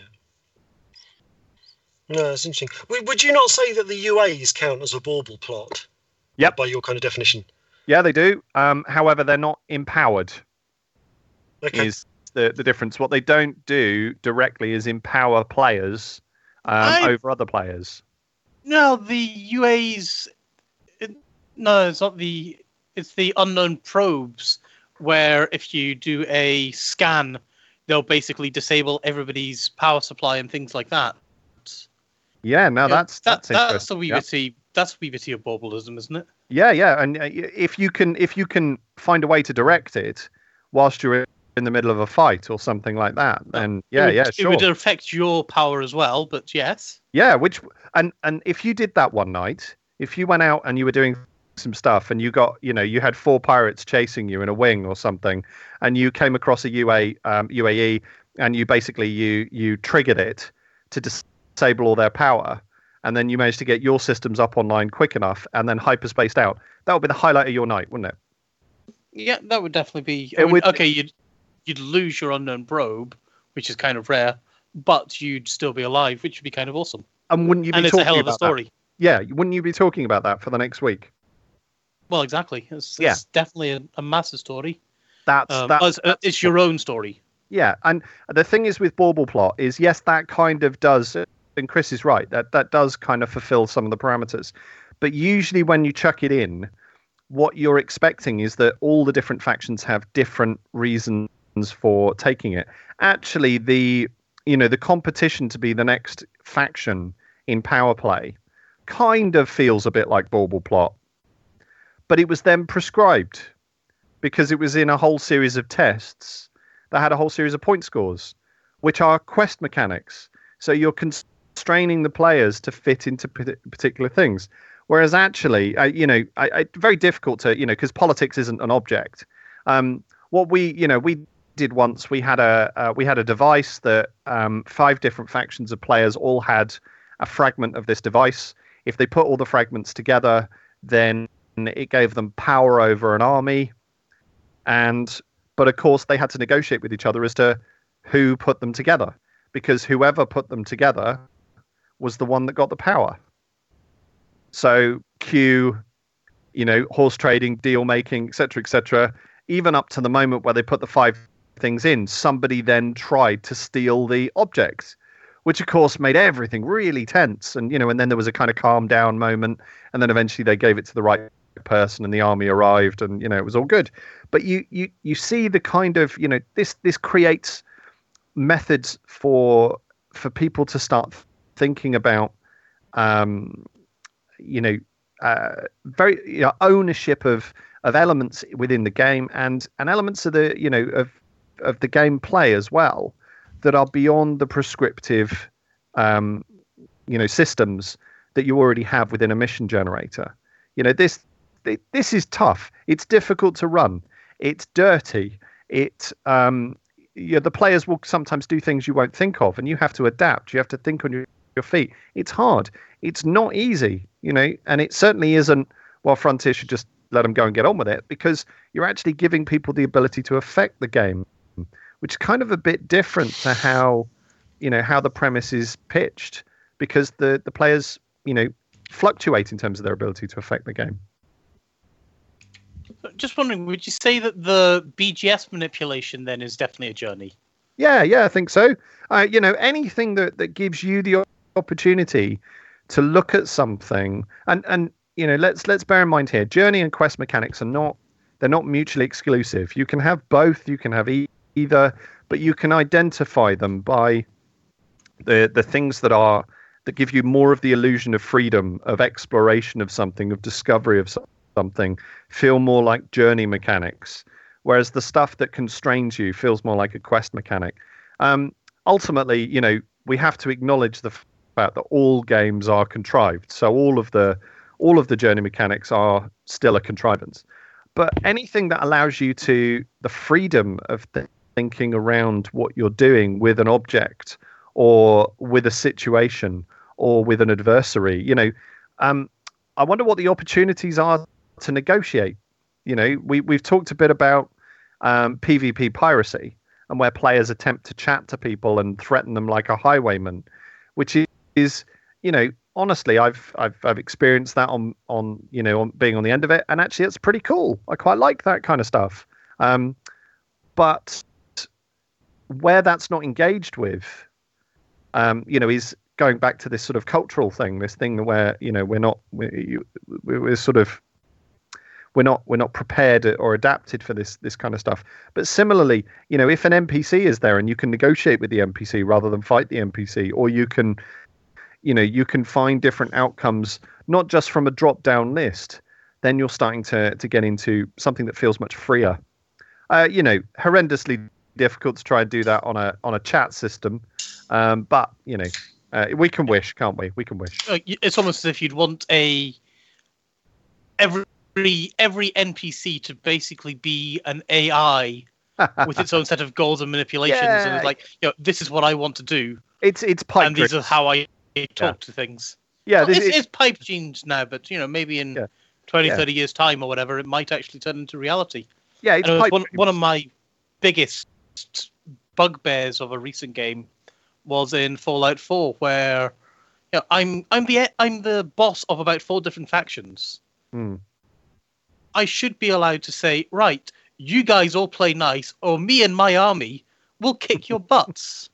No, that's interesting. Would, would you not say that the UAs count as a bauble plot? Yep. By your kind of definition. Yeah, they do. Um, however, they're not empowered. Okay. Is the the difference? What they don't do directly is empower players um, I- over other players. No, the UAs. It, no, it's not the. It's the unknown probes, where if you do a scan, they'll basically disable everybody's power supply and things like that. Yeah, no, Yeah, that's that, that's that's a interesting. wee Yeah. That's a wee bitty of baubles isn't it? Yeah, yeah, and uh, if you can if you can find a way to direct it whilst you're in the middle of a fight or something like that, then yeah, it would, yeah, It would affect your power as well, but yes. Yeah, which and and if you did that one night, if you went out and you were doing some stuff and you got you know you had four pirates chasing you in a wing or something, and you came across a UA um, UAE and you basically you you triggered it to disable all their power, and then you managed to get your systems up online quick enough and then hyperspaced out. That would be the highlight of your night, wouldn't it? Yeah, that would definitely be. It would- okay, you'd you'd lose your unknown probe, which is kind of rare, but you'd still be alive, which would be kind of awesome. And wouldn't you be And it's talking a hell of a about that? story. Yeah, wouldn't you be talking about that for the next week? Well, exactly. It's, Yeah. it's definitely a, a massive story. That's Um, that's, it's, that's it's your own story. Yeah, and the thing is with Bauble plot is yes, that kind of does, and Chris is right that that does kind of fulfill some of the parameters, but usually when you chuck it in, what you're expecting is that all the different factions have different reasons for taking it. Actually, the you know the competition to be the next faction in power play kind of feels a bit like Bauble plot, but it was then prescribed because it was in a whole series of tests that had a whole series of point scores, which are quest mechanics. So you're constraining the players to fit into particular things. Whereas actually, uh, you know, I, I, very difficult to, you know, because politics isn't an object. Um, what we, you know, we did once, we had a uh, we had a device that um, five different factions of players all had a fragment of this device. If they put all the fragments together, then it gave them power over an army, and but of course they had to negotiate with each other as to who put them together because whoever put them together was the one that got the power so q you know horse trading deal making etc etc even up to the moment where they put the five things in. Somebody then tried to steal the objects which of course made everything really tense. And you know and then there was a kind of calm down moment and then eventually they gave it to the right person and the army arrived and you know it was all good. But you you you see the kind of you know this this creates methods for for people to start thinking about um you know uh very you know ownership of of elements within the game. And and elements of the you know of of the gameplay as well that are beyond the prescriptive um you know systems that you already have within a mission generator. You know this this is tough. It's difficult to run. It's dirty. It um you know, the players will sometimes do things you won't think of and you have to adapt. You have to think on your, your feet. It's hard. It's not easy you know and it certainly isn't well frontier should just let them go and get on with it because you're actually giving people the ability to affect the game which is kind of a bit different to how you know how the premise is pitched because the the players you know fluctuate in terms of their ability to affect the game Just wondering, would you say that the BGS manipulation then is definitely a journey? Yeah, yeah, I think so. Uh, you know, anything that, that gives you the opportunity to look at something, and and you know, let's let's bear in mind here, journey and quest mechanics are not they're not mutually exclusive. You can have both. You can have either, but you can identify them by the the things that are that give you more of the illusion of freedom, of exploration of something, of discovery of something, feel more like journey mechanics, whereas the stuff that constrains you feels more like a quest mechanic. Um, ultimately, you know, we have to acknowledge the fact that all games are contrived. So all of the all of the journey mechanics are still a contrivance. But anything that allows you to the freedom of thinking around what you're doing with an object or with a situation or with an adversary, you know, um, I wonder what the opportunities are to negotiate. You know, we we've talked a bit about um, PvP piracy and where players attempt to chat to people and threaten them like a highwayman, which is, you know, honestly, I've I've I've experienced that on on you know on being on the end of it, and actually, it's pretty cool. I quite like that kind of stuff. Um, but where that's not engaged with, um, you know, is going back to this sort of cultural thing, this thing where you know we're not we're, we're sort of we're not we're not prepared or adapted for this this kind of stuff. But similarly, you know, if an NPC is there and you can negotiate with the NPC rather than fight the NPC, or you can you know you can find different outcomes not just from a drop down list then you're starting to to get into something that feels much freer uh, you know horrendously difficult to try and do that on a on a chat system um, but you know uh, we can wish can't we we can wish it's almost as if you'd want a every every npc to basically be an ai with its own set of goals and manipulations yeah. and it's like you know this is what i want to do it's it's pipe and these are how i talk yeah. to things. Yeah, well, it's, it's, pipe dreams now, but you know, maybe in yeah. 20, yeah. 30 years' time or whatever, it might actually turn into reality. Yeah, it's it one, one of my biggest bugbears of a recent game was in Fallout 4, where you know, I'm I'm the I'm the boss of about four different factions. Hmm. I should be allowed to say, right, you guys all play nice, or me and my army will kick your butts.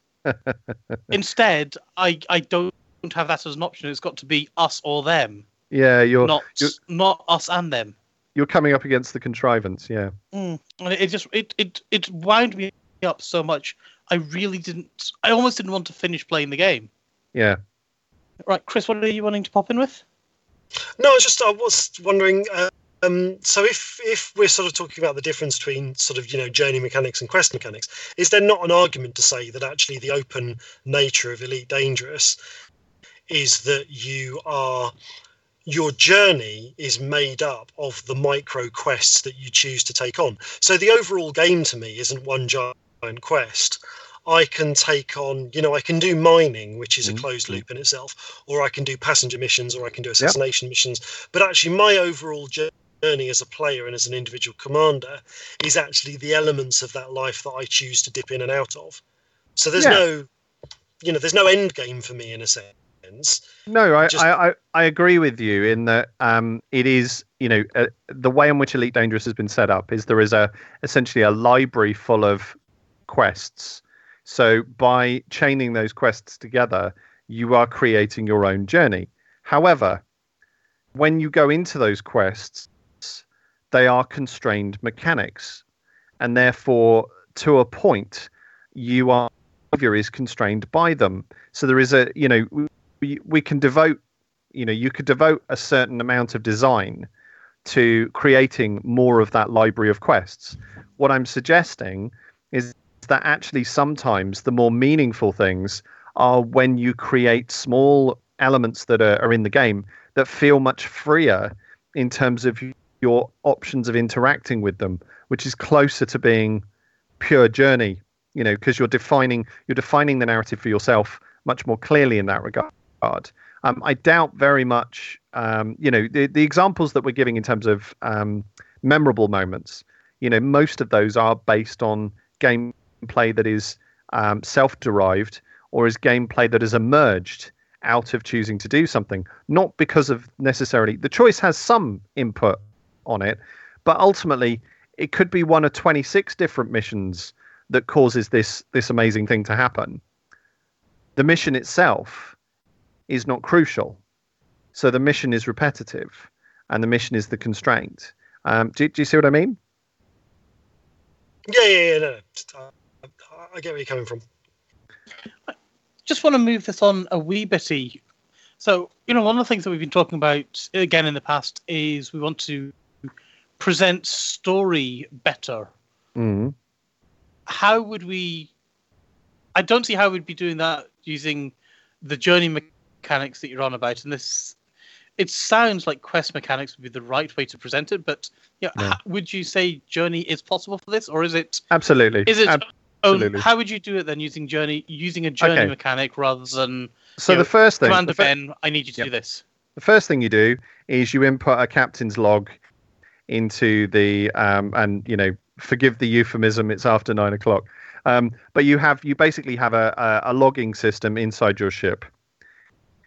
Instead, I I don't have that as an option. It's got to be us or them. Yeah, you're not you're, not us and them. You're coming up against the contrivance, yeah. Mm. And it, it just it, it it wound me up so much. I really didn't. I almost didn't want to finish playing the game. Yeah. Right, Chris, what are you wanting to pop in with? No, I was just I was wondering. Uh, um, so if if we're sort of talking about the difference between sort of you know journey mechanics and quest mechanics, is there not an argument to say that actually the open nature of Elite Dangerous is that you are your journey is made up of the micro quests that you choose to take on. So the overall game to me isn't one giant quest. I can take on, you know, I can do mining, which is a mm-hmm. closed loop in itself, or I can do passenger missions, or I can do assassination yep. missions. But actually, my overall journey as a player and as an individual commander is actually the elements of that life that I choose to dip in and out of. So there's yeah. no, you know, there's no end game for me in a sense. No, I, Just... I, I, I, agree with you in that um, it is, you know, uh, the way in which Elite Dangerous has been set up is there is a essentially a library full of quests. So by chaining those quests together, you are creating your own journey. However, when you go into those quests, they are constrained mechanics, and therefore, to a point, you are is constrained by them. So there is a, you know, we, we can devote, you know, you could devote a certain amount of design to creating more of that library of quests. What I'm suggesting is that actually sometimes the more meaningful things are when you create small elements that are, are in the game that feel much freer in terms of your options of interacting with them, which is closer to being pure journey. You know, because you're defining you're defining the narrative for yourself much more clearly in that regard. Um, I doubt very much, um, you know, the, the examples that we're giving in terms of um, memorable moments, you know, most of those are based on gameplay that is um, self derived or is gameplay that has emerged out of choosing to do something, not because of necessarily the choice has some input on it, but ultimately it could be one of 26 different missions that causes this this amazing thing to happen. The mission itself is not crucial. So the mission is repetitive, and the mission is the constraint. Um, do, do you see what I mean? Yeah, yeah, yeah. No, I get where you're coming from. Just want to move this on a wee bitty. So, you know, one of the things that we've been talking about again in the past is we want to present story better. Mm. How would we? I don't see how we'd be doing that using the journey mechanics that you're on about. And this, it sounds like quest mechanics would be the right way to present it. But yeah, Yeah. ha- would you say journey is possible for this, or is it? Absolutely. Is it? Ab- own- how would you do it then using journey using a journey Okay. mechanic rather than so the know, first thing, Commander the, fir- Ben? I need you to Yep. do this. the first thing you do is you input a captain's log into the um, and you know forgive the euphemism it's after nine o'clock um, but you have you basically have a, a, a logging system inside your ship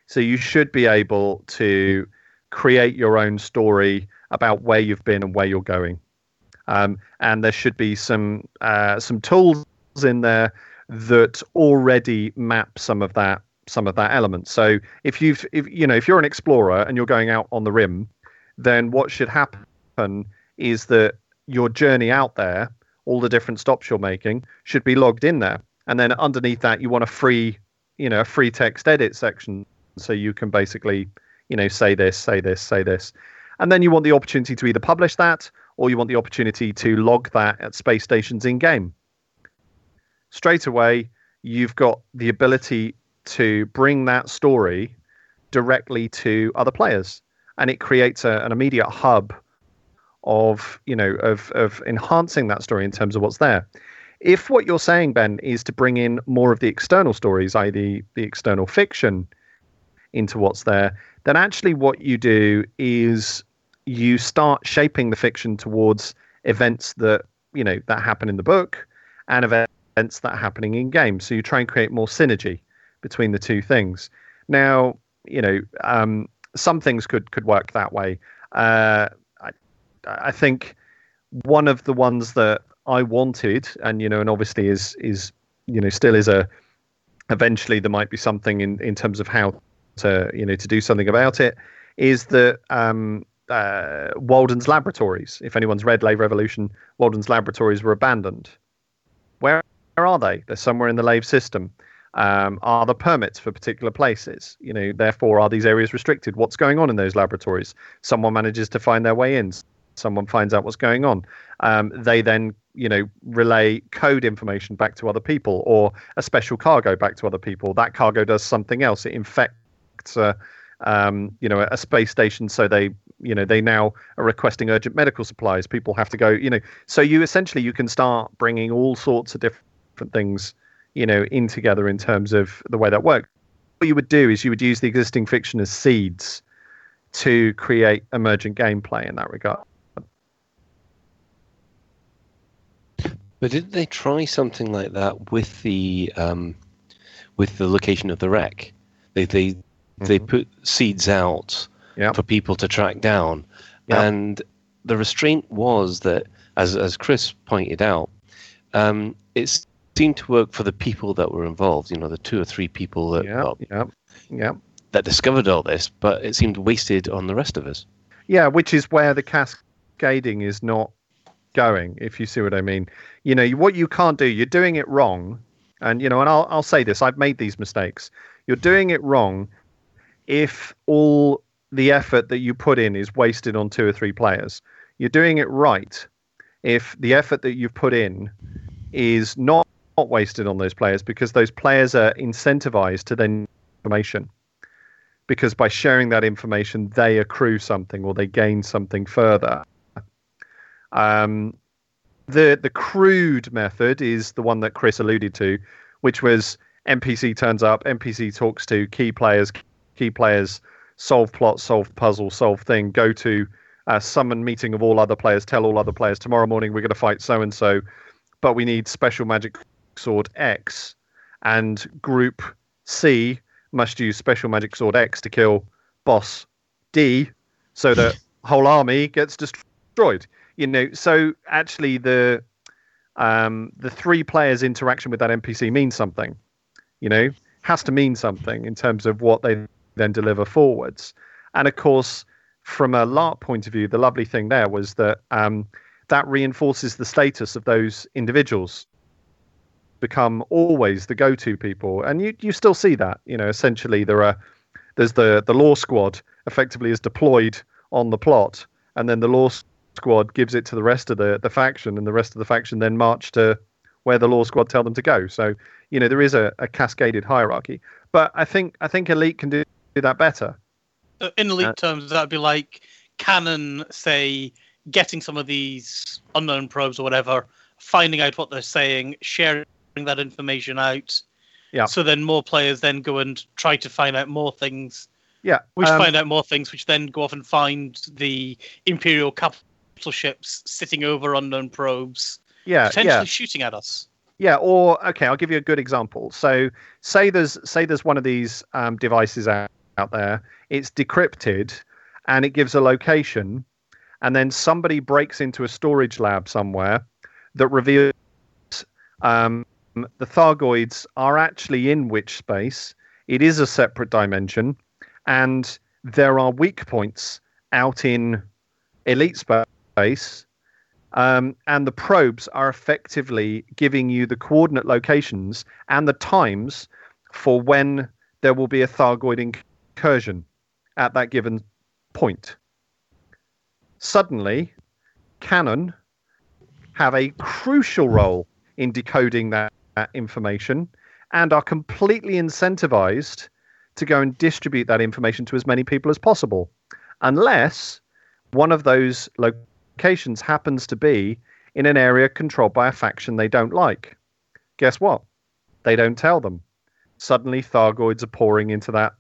so you should be able to create your own story about where you've been and where you're going um, and there should be some uh, some tools in there that already map some of that some of that element. So if you've if you know if you're an explorer and you're going out on the rim then what should happen is that your journey out there all the different stops you're making should be logged in there. And then underneath that you want a free you know a free text edit section. So you can basically you know say this say this say this. And then you want the opportunity to either publish that or you want the opportunity to log that at space stations in game straight away you've got the ability to bring that story directly to other players. And it creates a, an immediate hub of you know of of enhancing that story in terms of what's there. If what you're saying ben is to bring in more of the external stories i.e the, the external fiction into what's there then actually what you do is you start shaping the fiction towards events that you know that happen in the book and events that are happening in game so you try and create more synergy between the two things now you know um, some things could could work that way uh, I, I think one of the ones that I wanted, and you know, and obviously is is you know still is a. Eventually, there might be something in in terms of how to you know to do something about it. Is that um, uh, Walden's laboratories? If anyone's read Lave Revolution, Walden's laboratories were abandoned. Where are they? They're somewhere in the Lave system. Um, are the permits for particular places? You know, therefore, are these areas restricted? What's going on in those laboratories? Someone manages to find their way in. Someone finds out what's going on. Um, they then, you know, relay code information back to other people, or a special cargo back to other people. That cargo does something else. It infects, a, um, you know, a space station. So they, you know, they now are requesting urgent medical supplies. People have to go, you know. So you essentially you can start bringing all sorts of different things you know in together in terms of the way that works what you would do is you would use the existing fiction as seeds to create emergent gameplay in that regard But didn't they try something like that with the um, with the location of the wreck? They they they put seeds out Yeah. for people to track down, Yeah. and the restraint was that, as as Chris pointed out, um, it seemed to work for the people that were involved. You know, the two or three people that yeah well, yeah yeah that discovered all this, but it seemed wasted on the rest of us. yeah which is where the cascading is not going if you see what i mean you know what you can't do you're doing it wrong and you know and i'll, I'll say this i've made these mistakes you're doing it wrong if all the effort that you put in is wasted on two or three players you're doing it right if the effort that you've put in is not, not wasted on those players because those players are incentivized to then information. Because by sharing that information they accrue something or they gain something further. Um, the the crude method is the one that Chris alluded to, which was NPC turns up, NPC talks to key players, key players solve plot, solve puzzle, solve thing, go to summon meeting of all other players, tell all other players tomorrow morning we're going to fight so and so, but we need special magic sword X, and group C must use special magic sword X to kill boss D, so that whole army gets destroyed. You know so actually the um the three players interaction with that npc means something you know? Has to mean something in terms of what they then deliver forwards. And of course from a LARP point of view the lovely thing there was that um that reinforces the status of those individuals become always the go-to people, and you you still see that. You know, essentially there are there's the the law squad effectively is deployed on the plot, and then the law squad gives it to the rest of the the faction, and the rest of the faction then march to where the law squad tell them to go. So you know there is a, a cascaded hierarchy, but I think I think elite can do, do that better. Uh, In elite Uh, terms, that'd be like Canon, say, getting some of these unknown probes or whatever, finding out what they're saying, sharing that information out. Yeah. So then more players then go and try to find out more things, Yeah, which um, find out more things, which then go off and find the Imperial capital ships sitting over unknown probes, yeah, potentially yeah. shooting at us. Yeah, or okay, I'll give you a good example. So, say there's say there's one of these um, devices out, out there. It's decrypted, and it gives a location, and then somebody breaks into a storage lab somewhere that reveals um, the Thargoids are actually in which space. It is a separate dimension, and there are weak points out in elite space um, and the probes are effectively giving you the coordinate locations and the times for when there will be a Thargoid incursion at that given point. Suddenly, Canon have a crucial role in decoding that, that information and are completely incentivized to go and distribute that information to as many people as possible, unless one of those locations happens to be in an area controlled by a faction they don't like. Guess what? They don't tell them. Suddenly, Thargoids are pouring into that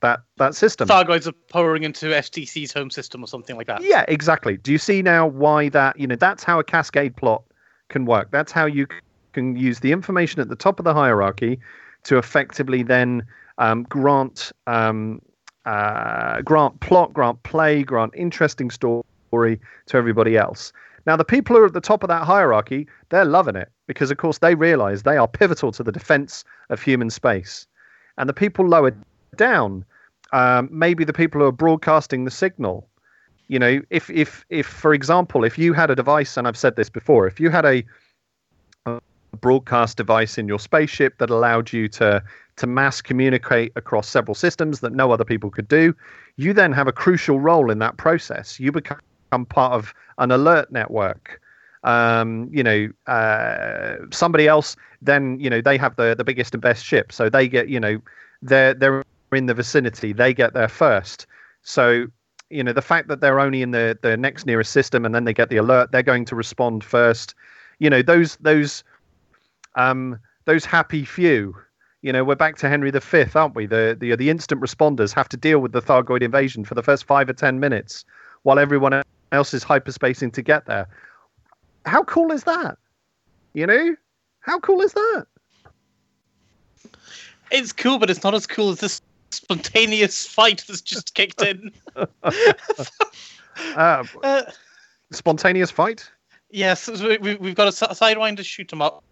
that that system. Thargoids are pouring into FTC's home system or something like that. yeah, exactly. Do you see now why that? You know, that's how a cascade plot can work. That's how you can use the information at the top of the hierarchy to effectively then um, grant um, uh, grant plot, grant play, grant interesting story to everybody else. Now, the people who are at the top of that hierarchy, they're loving it because, of course, they realize they are pivotal to the defense of human space. And the people lower down, um, maybe the people who are broadcasting the signal. You know, if, if, if, for example, if you had a device, and I've said this before, if you had a, a broadcast device in your spaceship that allowed you to to mass communicate across several systems that no other people could do, you then have a crucial role in that process. You become part of an alert network. Um, you know, uh, somebody else then you know they have the the biggest and best ship, so they get you know they're they're in the vicinity, they get there first. So you know the fact that they're only in the the next nearest system and then they get the alert, they're going to respond first. You know those those um, those happy few you know, we're back to Henry V, aren't we? The, the the instant responders have to deal with the Thargoid invasion for the first five or ten minutes, while everyone else is hyperspacing to get there. How cool is that? You know, how cool is that? It's cool, but it's not as cool as this spontaneous fight that's just kicked in. Uh, Uh, spontaneous fight. yes, we, we- we've got a si- sidewinder shoot 'em up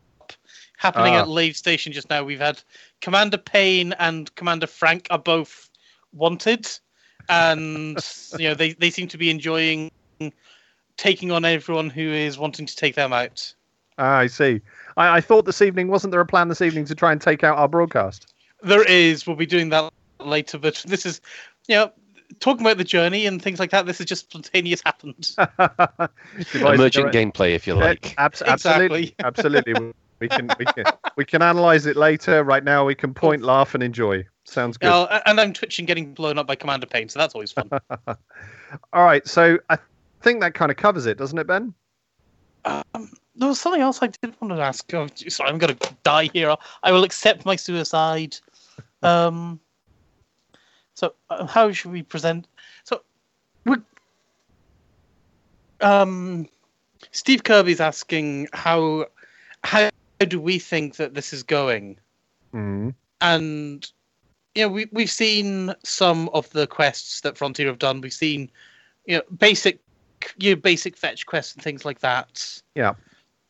happening Ah. at Lave Station just now. We've had Commander Payne and Commander Frank are both wanted, and you know they, they seem to be enjoying taking on everyone who is wanting to take them out. Ah, I see. I, I thought this evening wasn't there a plan this evening to try and take out our broadcast? There is. We'll be doing that later, but this is, you know, talking about the journey and things like that. This is just spontaneous happened. Emergent gameplay, if you like. Abs- absolutely, absolutely. We- We can we can we can analyze it later. Right now, we can point, laugh, and enjoy. Sounds good. Oh, and I'm twitching, getting blown up by Commander Payne, so that's always fun. All right, so I think that kind of covers it, doesn't it, Ben? um, there was something else I did want to ask. Oh, sorry, I'm gonna die here. I will accept my suicide. Um. So, uh, how should we present? So, we um, Steve Kirby's asking how how do we think that this is going? Mm. and you know we we've seen some of the quests that Frontier have done. We've seen you know basic you know, basic fetch quests and things like that. Yeah.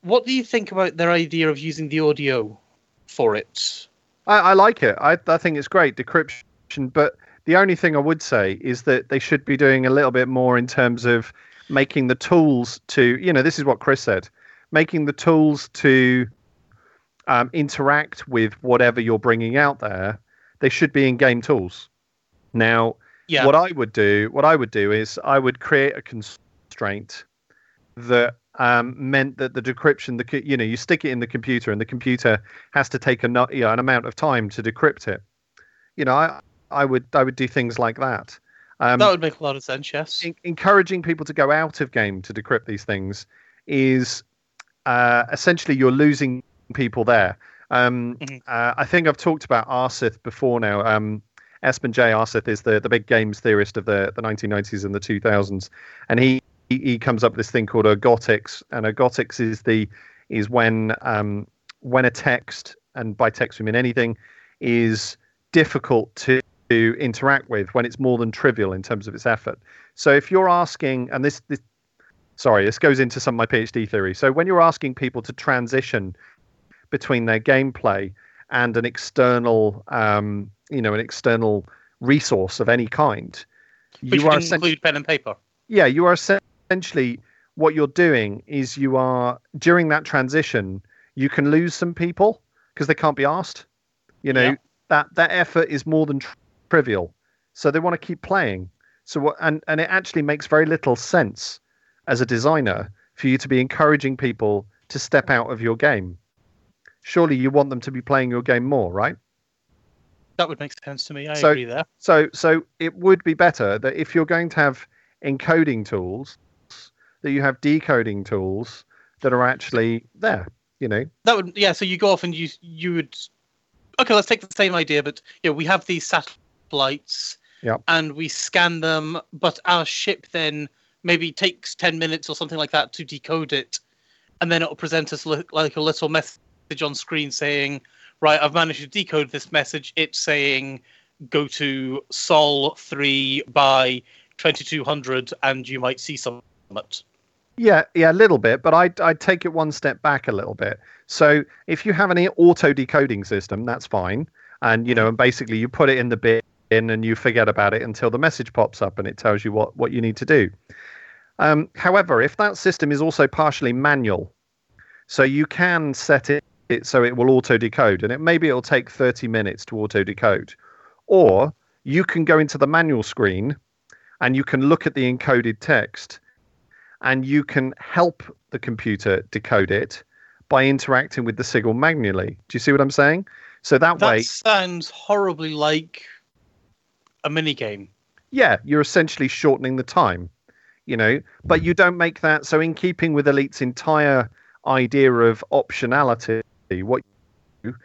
What do you think about their idea of using the audio for it? I, I like it. I I think it's great decryption, but the only thing I would say is that they should be doing a little bit more in terms of making the tools to you know this is what Chris said, making the tools to um, interact with whatever you're bringing out there, they should be in-game tools. Now, Yeah. what I would do, what I would do is I would create a constraint that um, meant that the decryption, the you know, you stick it in the computer, and the computer has to take a you know, an amount of time to decrypt it. You know, I I would I would do things like that. Um, that would make a lot of sense. Yes. en- encouraging people to go out of game to decrypt these things is uh, essentially you're losing people there. Um, Mhm. uh, I think I've talked about Aarseth before now. Um, Espen J. Aarseth is the, the big games theorist of the, the 1990s and the 2000s, and he, he he comes up with this thing called ergodics, and ergodics is the is when um, when a text, and by text we mean anything, is difficult to to interact with when it's more than trivial in terms of its effort. So if you're asking, and this, this sorry, this goes into some of my PhD theory. So when you're asking people to transition between their gameplay and an external, um, you know, an external resource of any kind, Which you are can include pen and paper. yeah, you are essentially what you're doing is you are during that transition, you can lose some people because they can't be asked. You know Yeah. that that effort is more than tr- trivial, so they want to keep playing. So what? And and it actually makes very little sense as a designer for you to be encouraging people to step out of your game. Surely you want them to be playing your game more, right? That would make sense to me. I So- agree there. So so it would be better that if you're going to have encoding tools, that you have decoding tools that are actually there. You know, That would yeah. So you go off and you you would okay. Let's take the same idea, but you know, we have these satellites, Yep. and we scan them, but our ship then maybe takes ten minutes or something like that to decode it, and then it'll present us li- like a little message on screen saying, "Right, I've managed to decode this message. It's saying." Go to Sol three by twenty two hundred, and you might see some. Yeah, yeah, a little bit, but I'd I'd take it one step back a little bit. So if you have an auto decoding system, that's fine, and you know, and basically you put it in the bin and you forget about it until the message pops up and it tells you what what you need to do. Um, however, if that system is also partially manual, so you can set it, it so it will auto decode, and it maybe it'll take thirty minutes to auto decode, or you can go into the manual screen and you can look at the encoded text and you can help the computer decode it by interacting with the signal manually. Do you see what I'm saying? So that, That way, sounds horribly like a mini game. yeah, you're essentially shortening the time, you know, but you don't make that so in keeping with Elite's entire idea of optionality, what you do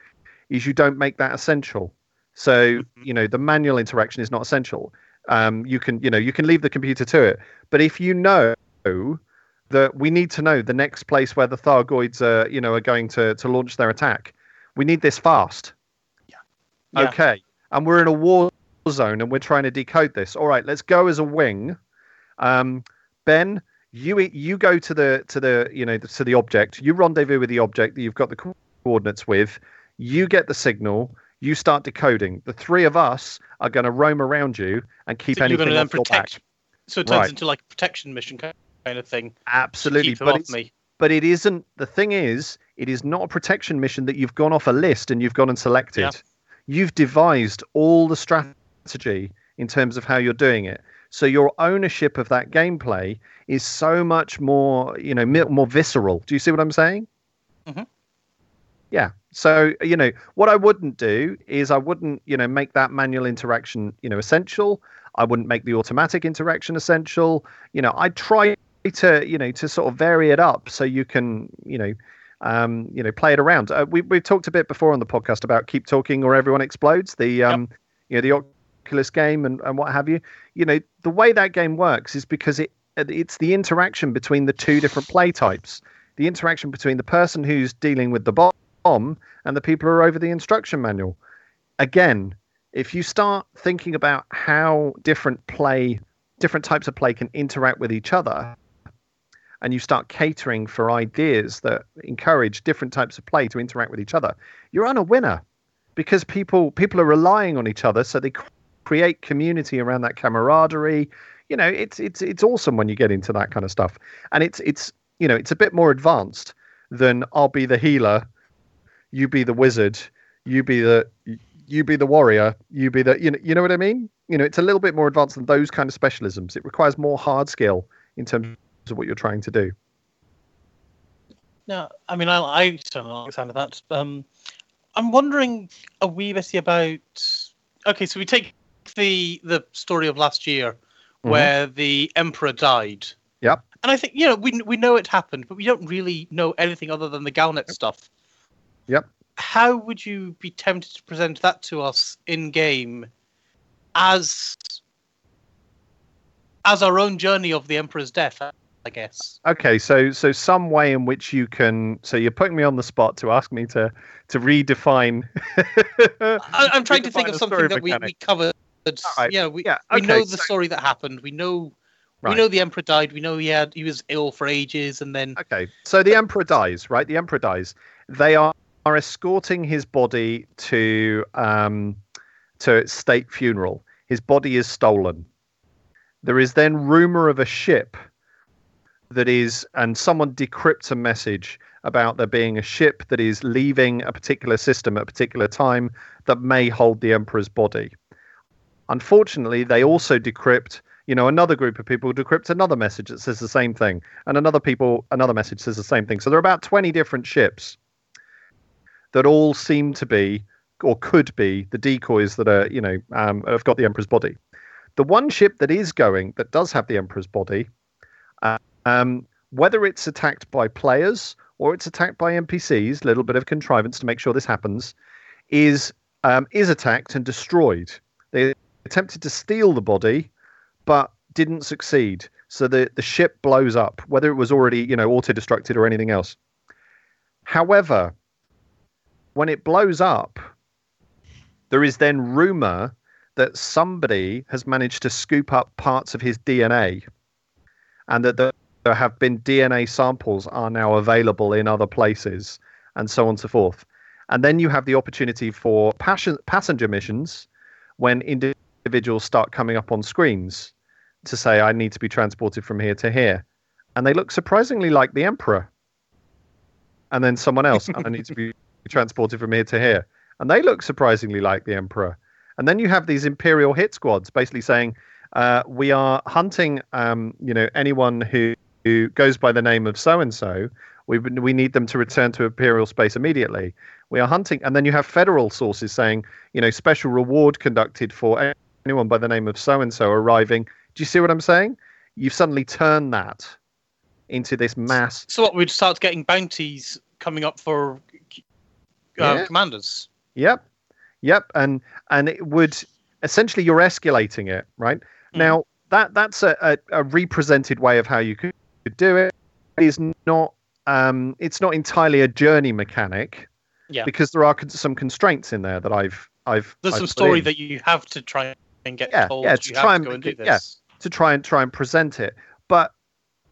is you don't make that essential. So, you know, the manual interaction is not essential. Um, you can, you know, you can leave the computer to it. But if you know that we need to know the next place where the Thargoids are, you know, are going to, to launch their attack, we need this fast. Yeah. Okay. And we're in a war zone and we're trying to decode this. All right, let's go as a wing. Um, ben, you you go to the to the you know to the object. You rendezvous with the object that you've got the coordinates with. You get the signal. You start decoding. The three of us are going to roam around you and keep So anything going to then off your back. So it turns Right. into like a protection mission kind of thing. Absolutely, but it's, me. but it isn't. The thing is, it is not a protection mission that you've gone off a list and you've gone and selected. Yeah. You've devised all the strategy in terms of how you're doing it. So your ownership of that gameplay is so much more, you know, more visceral. Do you see what I'm saying? Mhm. Yeah. So you know what I wouldn't do is I wouldn't, you know, make that manual interaction, you know, essential. I wouldn't make the automatic interaction essential. You know, I try to, you know, to sort of vary it up so you can, you know, um, you know, play it around. Uh, we we've talked a bit before on the podcast about keep talking or everyone explodes. The um, you know, the Oculus game and, and what have you. You know, the way that game works is because it it's the interaction between the two different play types. The interaction between the person who's dealing with the bomb and the people are over the instruction manual. Again, if you start thinking about how different play, different types of play can interact with each other, and you start catering for ideas that encourage different types of play to interact with each other, you're on a winner because people people are relying on each other, so they create community around that camaraderie. You know, it's it's it's awesome when you get into that kind of stuff, and it's it's you know it's a bit more advanced than I'll be the healer you be the wizard, you be the you be the warrior, you be the you know you know what I mean? You know, it's a little bit more advanced than those kind of specialisms. It requires more hard skill in terms of what you're trying to do. No, I mean, I, I certainly like the sound of that. Um, I'm wondering a wee bit about. Okay, so we take the the story of last year, Mhm. where the emperor died. Yep. And I think you know we we know it happened, but we don't really know anything other than the Galnet stuff. Yep. How would you be tempted to present that to us in game, as as our own journey of the emperor's death? I guess. Okay, so so some way in which you can so you're putting me on the spot to ask me to to redefine. I, I'm trying to think of something that we, we covered. right. Yeah, we, Yeah, we know the so- story that happened. We know Right. we know the emperor died. We know he had he was ill for ages, and then Okay, so the emperor dies, right? The emperor dies. They are, are escorting his body to um, to state funeral. His body is stolen. There is then rumor of a ship that is, and someone decrypts a message about there being a ship that is leaving a particular system at a particular time that may hold the emperor's body. Unfortunately, they also decrypt you know another group of people decrypt another message that says the same thing and another people another message says the same thing so there are about 20 different ships that all seem to be or could be the decoys that are you know um, have got the emperor's body the one ship that is going that does have the emperor's body uh, um, whether it's attacked by players or it's attacked by npcs little bit of contrivance to make sure this happens is um, is attacked and destroyed they attempted to steal the body but didn't succeed. So the, the ship blows up, whether it was already, you know, auto-destructed or anything else. However, when it blows up, there is then rumor that somebody has managed to scoop up parts of his DNA and that there have been DNA samples are now available in other places and so on and so forth. And then you have the opportunity for passion, passenger missions when individuals start coming up on screens to say, I need to be transported from here to here. And they look surprisingly like the Emperor. And then someone else, And I need to be transported from here to here. And they look surprisingly like the Emperor. And then you have these Imperial hit squads basically saying, uh, we are hunting, um, you know, anyone who, who goes by the name of so and so. We we need them to return to Imperial space immediately. We are hunting, and then you have federal sources saying, you know, special reward conducted for anyone by the name of so and so arriving. Do you see what I'm saying? You've suddenly turned that into this mass. so what we'd start getting bounties coming up for uh, Yeah. commanders. Yep, yep, and and it would essentially you're escalating it, right? Mm. Now that that's a, a, a represented way of how you could do it. It is not um, it's not entirely a journey mechanic. Yeah. Because there are con- some constraints in there that I've I've There's I've some story in. that you have to try and get Yeah, told. yeah, you to have try to and go and do this. yeah. to try and try and present it. But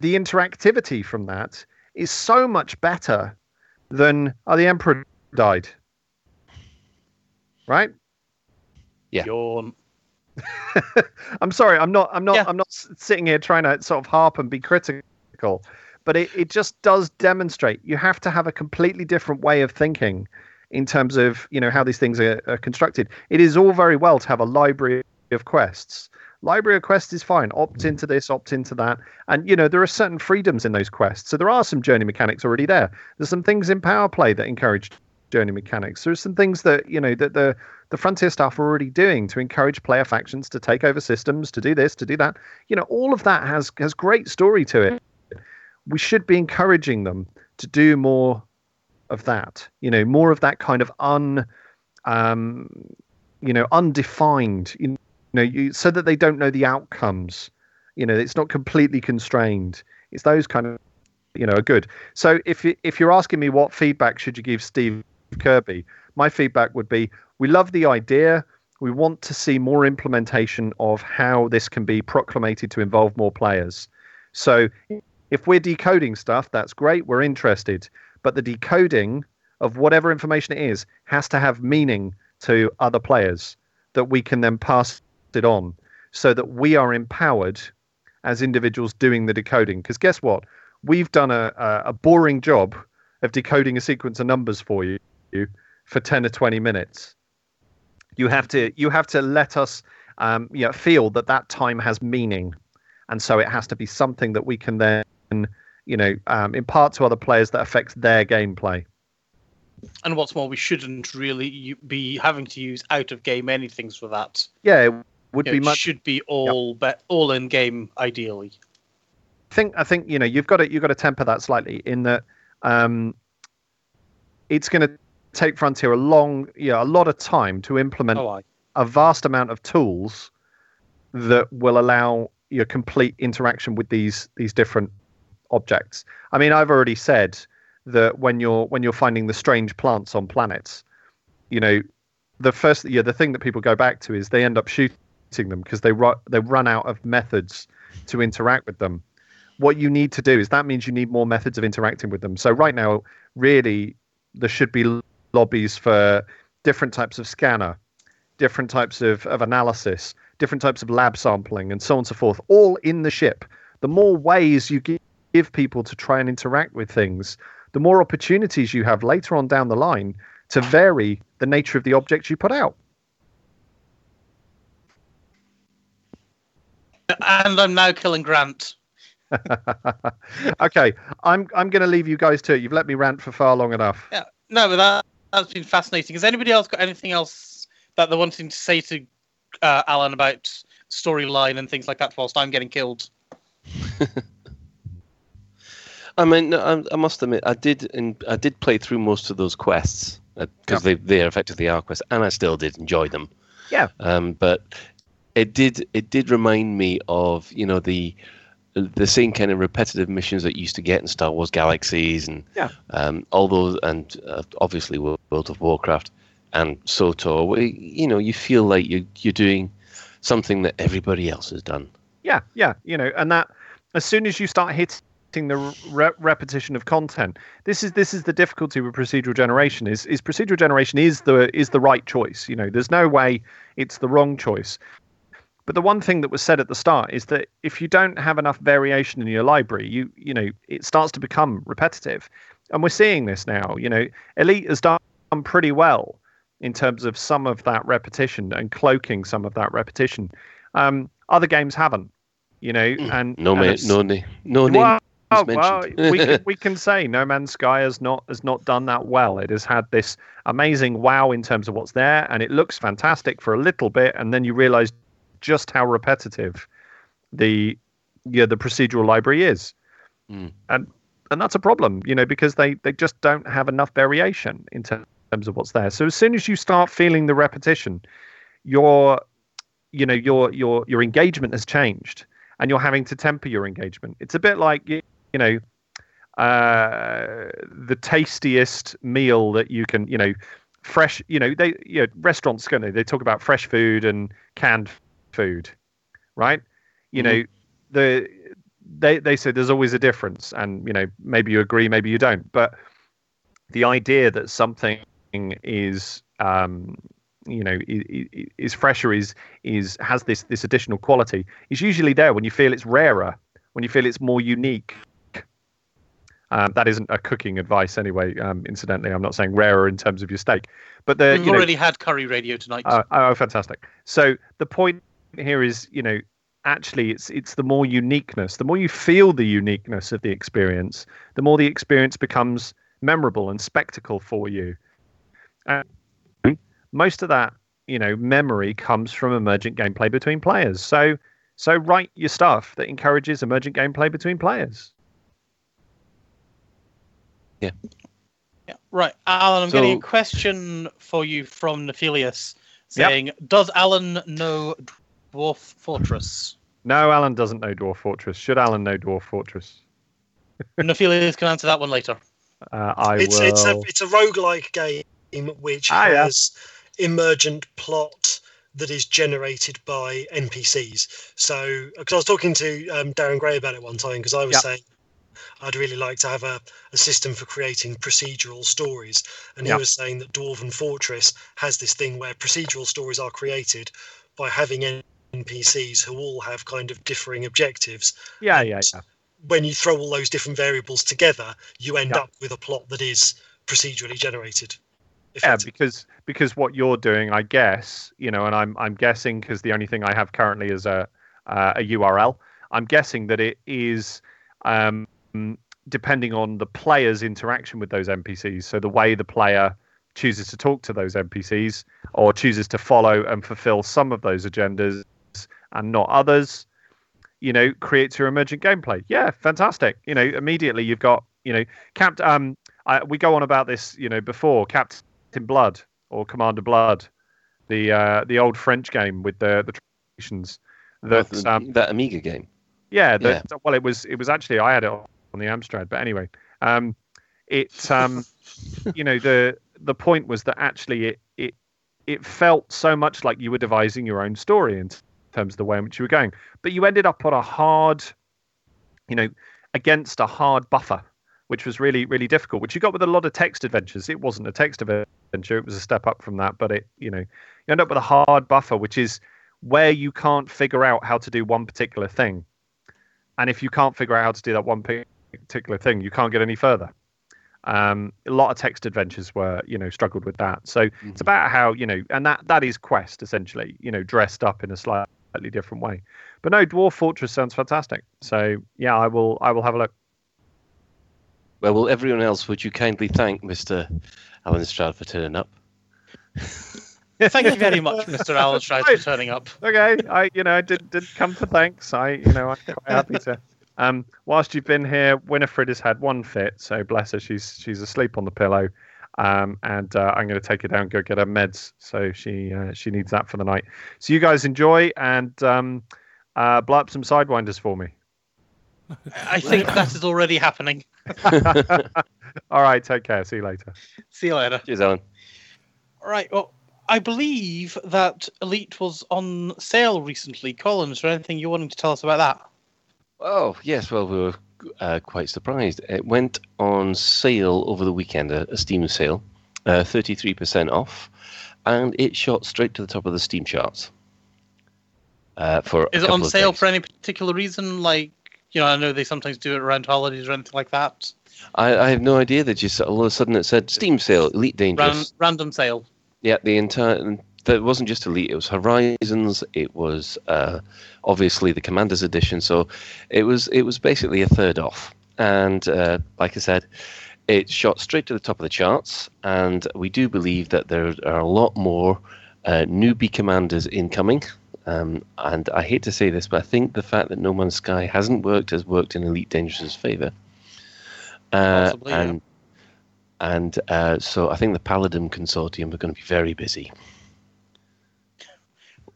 the interactivity from that is so much better than oh, the emperor died. Right? Yeah. Yawn. I'm sorry, I'm not I'm not Yeah. I'm not sitting here trying to sort of harp and be critical. But it, it just does demonstrate you have to have a completely different way of thinking in terms of you know how these things are, are constructed. It is all very well to have a library of quests. Library of quests is fine. Opt mm. into this, opt into that, and you know there are certain freedoms in those quests. So there are some journey mechanics already there. There's some things in Power Play that encourage journey mechanics. There's some things that you know that the the frontier staff are already doing to encourage player factions to take over systems, to do this, to do that. You know, all of that has has great story to it. We should be encouraging them to do more of that. You know, more of that kind of un, um, you know, undefined. You know, you, so that they don't know the outcomes. You know, it's not completely constrained. It's those kind of, you know, are good. So if if you're asking me what feedback should you give Steve Kirby, my feedback would be we love the idea. We want to see more implementation of how this can be proclamated to involve more players. So if we're decoding stuff, that's great. We're interested. But the decoding of whatever information it is has to have meaning to other players that we can then pass it on so that we are empowered as individuals doing the decoding. Because guess what? We've done a, a, boring job of decoding a sequence of numbers for you for 10 or 20 minutes. You have to you have to let us um, you know, feel that that time has meaning, and so it has to be something that we can then you know um, impart to other players that affects their gameplay. And what's more, we shouldn't really be having to use out of game anything for that. Yeah, it would You be know, much. should be all be- all in game ideally. I think I think you know you've got to you've got to temper that slightly in that um, it's going to take Frontier a long yeah a lot of time to implement Oh, a vast amount of tools that will allow your complete interaction with these these different objects. I mean, I've already said that when you're when you're finding the strange plants on planets, you know, the first yeah the thing that people go back to is they end up shooting them because they ru- they run out of methods to interact with them. What you need to do is that means you need more methods of interacting with them. So right now, really, there should be lobbies for different types of scanner, different types of, of analysis, different types of lab sampling, and so on and so forth, all in the ship. The more ways you give people to try and interact with things, the more opportunities you have later on down the line to vary the nature of the objects you put out. And I'm now killing Grant. okay, I'm I'm going to leave you guys to it. You've let me rant for far long enough. Yeah, no, but that that's been fascinating. Has anybody else got anything else that they're wanting to say to uh, Allen about storyline and things like that? Whilst I'm getting killed. I mean, I, I must admit, I did, and I did play through most of those quests because they they effectively are quests, and I still did enjoy them. Yeah. Um, but it did it did remind me of you know the the same kind of repetitive missions that you used to get in Star Wars Galaxies and Yeah. um, all those, and uh, obviously World of Warcraft and SWTOR. where, You know, you feel like you're you're doing something that everybody else has done. Yeah, yeah, you know, and that as soon as you start hitting the re- repetition of content, this is this is the difficulty with procedural generation. Is is procedural generation is the is the right choice. You know, there's no way it's the wrong choice. But the one thing that was said at the start is that if you don't have enough variation in your library, you you know it starts to become repetitive, and we're seeing this now. You know, Elite has done pretty well in terms of some of that repetition and cloaking some of that repetition. Um, other games haven't, you know, and No and ma- it's- no name, no name. well, well, we can, we can say No Man's Sky has not has not done that well. It has had this amazing wow in terms of what's there, and it looks fantastic for a little bit, and then you realise just how repetitive the yeah the procedural library is, Mm. and and that's a problem, you know, because they they just don't have enough variation in terms of what's there. So as soon as you start feeling the repetition, your you know your your your engagement has changed and you're having to temper your engagement it's a bit like you, you know uh the tastiest meal that you can you know fresh you know they you know restaurants going to they talk about fresh food and canned food right? You know the they they say there's always a difference and you know maybe you agree maybe you don't. But the idea that something is um you know is, is fresher is is has this this additional quality is usually there when you feel it's rarer when you feel it's more unique. Um, that isn't a cooking advice anyway um, incidentally. I'm not saying rarer in terms of your steak. But the We've you know, already had curry radio tonight. Oh, oh, fantastic! So the point here is, you know, actually, it's it's the more uniqueness, the more you feel the uniqueness of the experience, the more the experience becomes memorable and spectacle for you. And most of that, you know, memory comes from emergent gameplay between players. So, so write your stuff that encourages emergent gameplay between players. Yeah. yeah Right, Allen, I'm So- getting a question for you from Nephilius Yep. saying, Does Allen know Dwarf Fortress? No, Allen doesn't know Dwarf Fortress. Should Allen know Dwarf Fortress? Nephilius can answer that one later. Uh, I it's will. it's a it's a roguelike game which Ah, yeah. has emergent plot that is generated by NPCs. So, because I was talking to um, Darren Gray about it one time, because I was Yep. saying I'd really like to have a, a system for creating procedural stories, and he Yep. was saying that Dwarven Fortress has this thing where procedural stories are created by having NPCs who all have kind of differing objectives. yeah, yeah, yeah. When you throw all those different variables together, you end Yeah. up with a plot that is procedurally generated. Yeah, because because what you're doing, I guess, you know, and I'm I'm guessing because the only thing I have currently is a uh, a URL. I'm guessing that it is um, depending on the player's interaction with those NPCs. So the way the player chooses to talk to those NPCs or chooses to follow and fulfill some of those agendas and not others, you know, creates your emergent gameplay. Yeah, fantastic. You know, immediately you've got, you know, Capt. Um, I, we go on about this, you know, before Captain Blood or Commander Blood, the uh, the old French game with the the translations. That That, um, that Amiga game. yeah, the, well, it was it was actually I had it on the Amstrad, but anyway, um, it um, you know the the point was that actually it it it felt so much like you were devising your own story in terms of the way in which you were going, but you ended up on a hard, you know, against a hard buffer, which was really really difficult. Which you got with a lot of text adventures. It wasn't a text adventure; it was a step up from that, but it you know you end up with a hard buffer, which is where you can't figure out how to do one particular thing. And if you can't figure out how to do that one particular thing, you can't get any further. Um, a lot of text adventures were, you know, struggled with that. So it's about how, you know, and that that is Quest essentially, you know, dressed up in a slightly different way. But no, Dwarf Fortress sounds fantastic. So yeah, I will I will have a look. Well, will everyone else, would you kindly thank Mr. Allen Stroud for turning up? Yeah thank you very much, Mr. Allen Stroud, for turning up. Okay, I you know I did did come for thanks. I you know I'm quite happy to. Um, whilst you've been here, Winifred has had one fit, so bless her. She's she's asleep on the pillow, um, and uh, I'm going to take her down and go get her meds. So she uh, she needs that for the night. So you guys enjoy and um, uh, blow up some sidewinders for me. I think that is already happening. All right, take care. See you later. See you later. Cheers, Allen. All right. Well, I believe that Elite was on sale recently. Colin, is there anything you're wanting to tell us about that? Oh, yes. Well, we were uh, quite surprised. It went on sale over the weekend, a, a Steam sale, uh, 33% off, and it shot straight to the top of the Steam charts. Uh, for Is it on sale days. for any particular reason? Like, you know, I know they sometimes do it around holidays or anything like that. I, I have no idea. That just all of a sudden it said Steam sale, Elite Dangerous. Ran- random sale. Yeah, the entire. That wasn't just Elite. It was Horizons. It was uh, obviously the Commanders edition. So it was it was basically a third off. And uh, like I said, it shot straight to the top of the charts. And we do believe that there are a lot more uh, newbie commanders incoming. Um, and I hate to say this, but I think the fact that No Man's Sky hasn't worked has worked in Elite Dangerous's favor. Uh, Possibly, yeah. and and uh, so I think the Paladin Consortium are going to be very busy.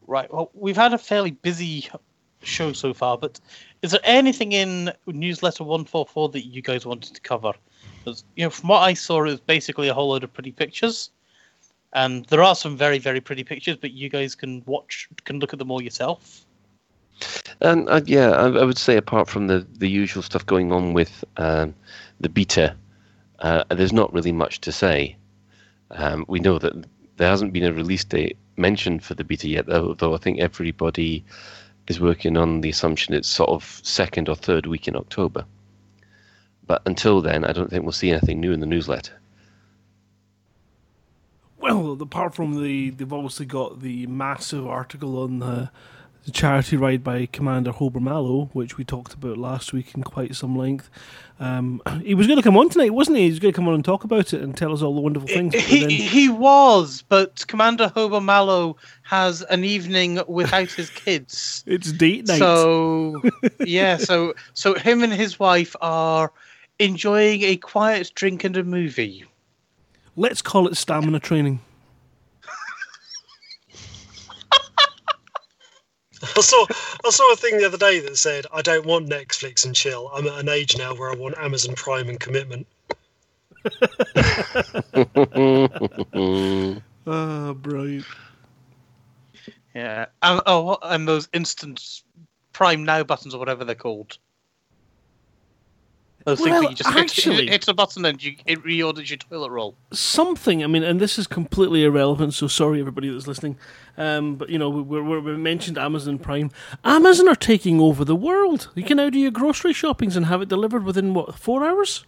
Right. Well, we've had a fairly busy show so far, but is there anything in newsletter 144 that you guys wanted to cover? 'Cause, you know, from what I saw, it was basically a whole load of pretty pictures. And there are some very, very pretty pictures, but you guys can watch, can look at them all yourself. And uh, yeah, I, I would say apart from the, the usual stuff going on with um, the beta, uh, there's not really much to say. Um, we know that there hasn't been a release date mentioned for the beta yet, though, though I think everybody is working on the assumption it's sort of second or third week in October. But until then, I don't think we'll see anything new in the newsletter. Well, apart from the, they've obviously got the massive article on the, the charity ride by Commander Hober Mallow, which we talked about last week in quite some length. Um, he was going to come on tonight, wasn't he? He was going to come on and talk about it and tell us all the wonderful things. He, then- he was, but Commander Hober Mallow has an evening without his kids. it's date night. So yeah, so so him and his wife are enjoying a quiet drink and a movie. Let's call it stamina training. I saw I saw a thing the other day that said, "I don't want Netflix and chill. I'm at an age now where I want Amazon Prime and commitment." Ah, brilliant. Yeah. And, oh, and those instant Prime Now buttons or whatever they're called. Those things Well, that you just actually- hit, hit a button and you, it reorders your toilet roll. something. I mean, and this is completely irrelevant. So sorry, everybody that's listening. Um, but you know, we, we, we mentioned Amazon Prime. Amazon are taking over the world. You can now do your grocery shoppings and have it delivered within what four hours.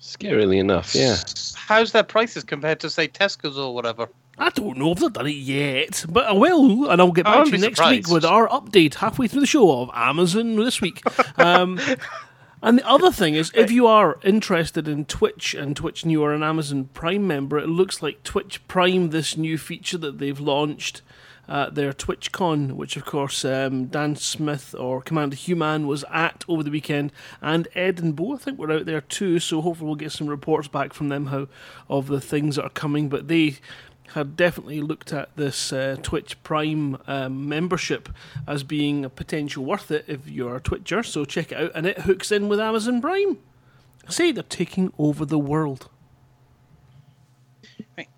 Scarily enough, yeah. How's their prices compared to say Tesco's or whatever? I don't know if they've done it yet, but I will, and I'll get back to you next week with our update halfway through the show of Amazon this week. Um, and the other thing is, if you are interested in Twitch and Twitch and you are an Amazon Prime member, it looks like Twitch Prime, this new feature that they've launched, uh, their TwitchCon, which of course um, Dan Smith or Commander Human was at over the weekend, and Ed and Bo, I think, were out there too. So hopefully we'll get some reports back from them how of the things that are coming. But they had definitely looked at this uh, Twitch Prime um, membership as being a potential worth it if you're a Twitcher. So check it out, and it hooks in with Amazon Prime. I say they're taking over the world.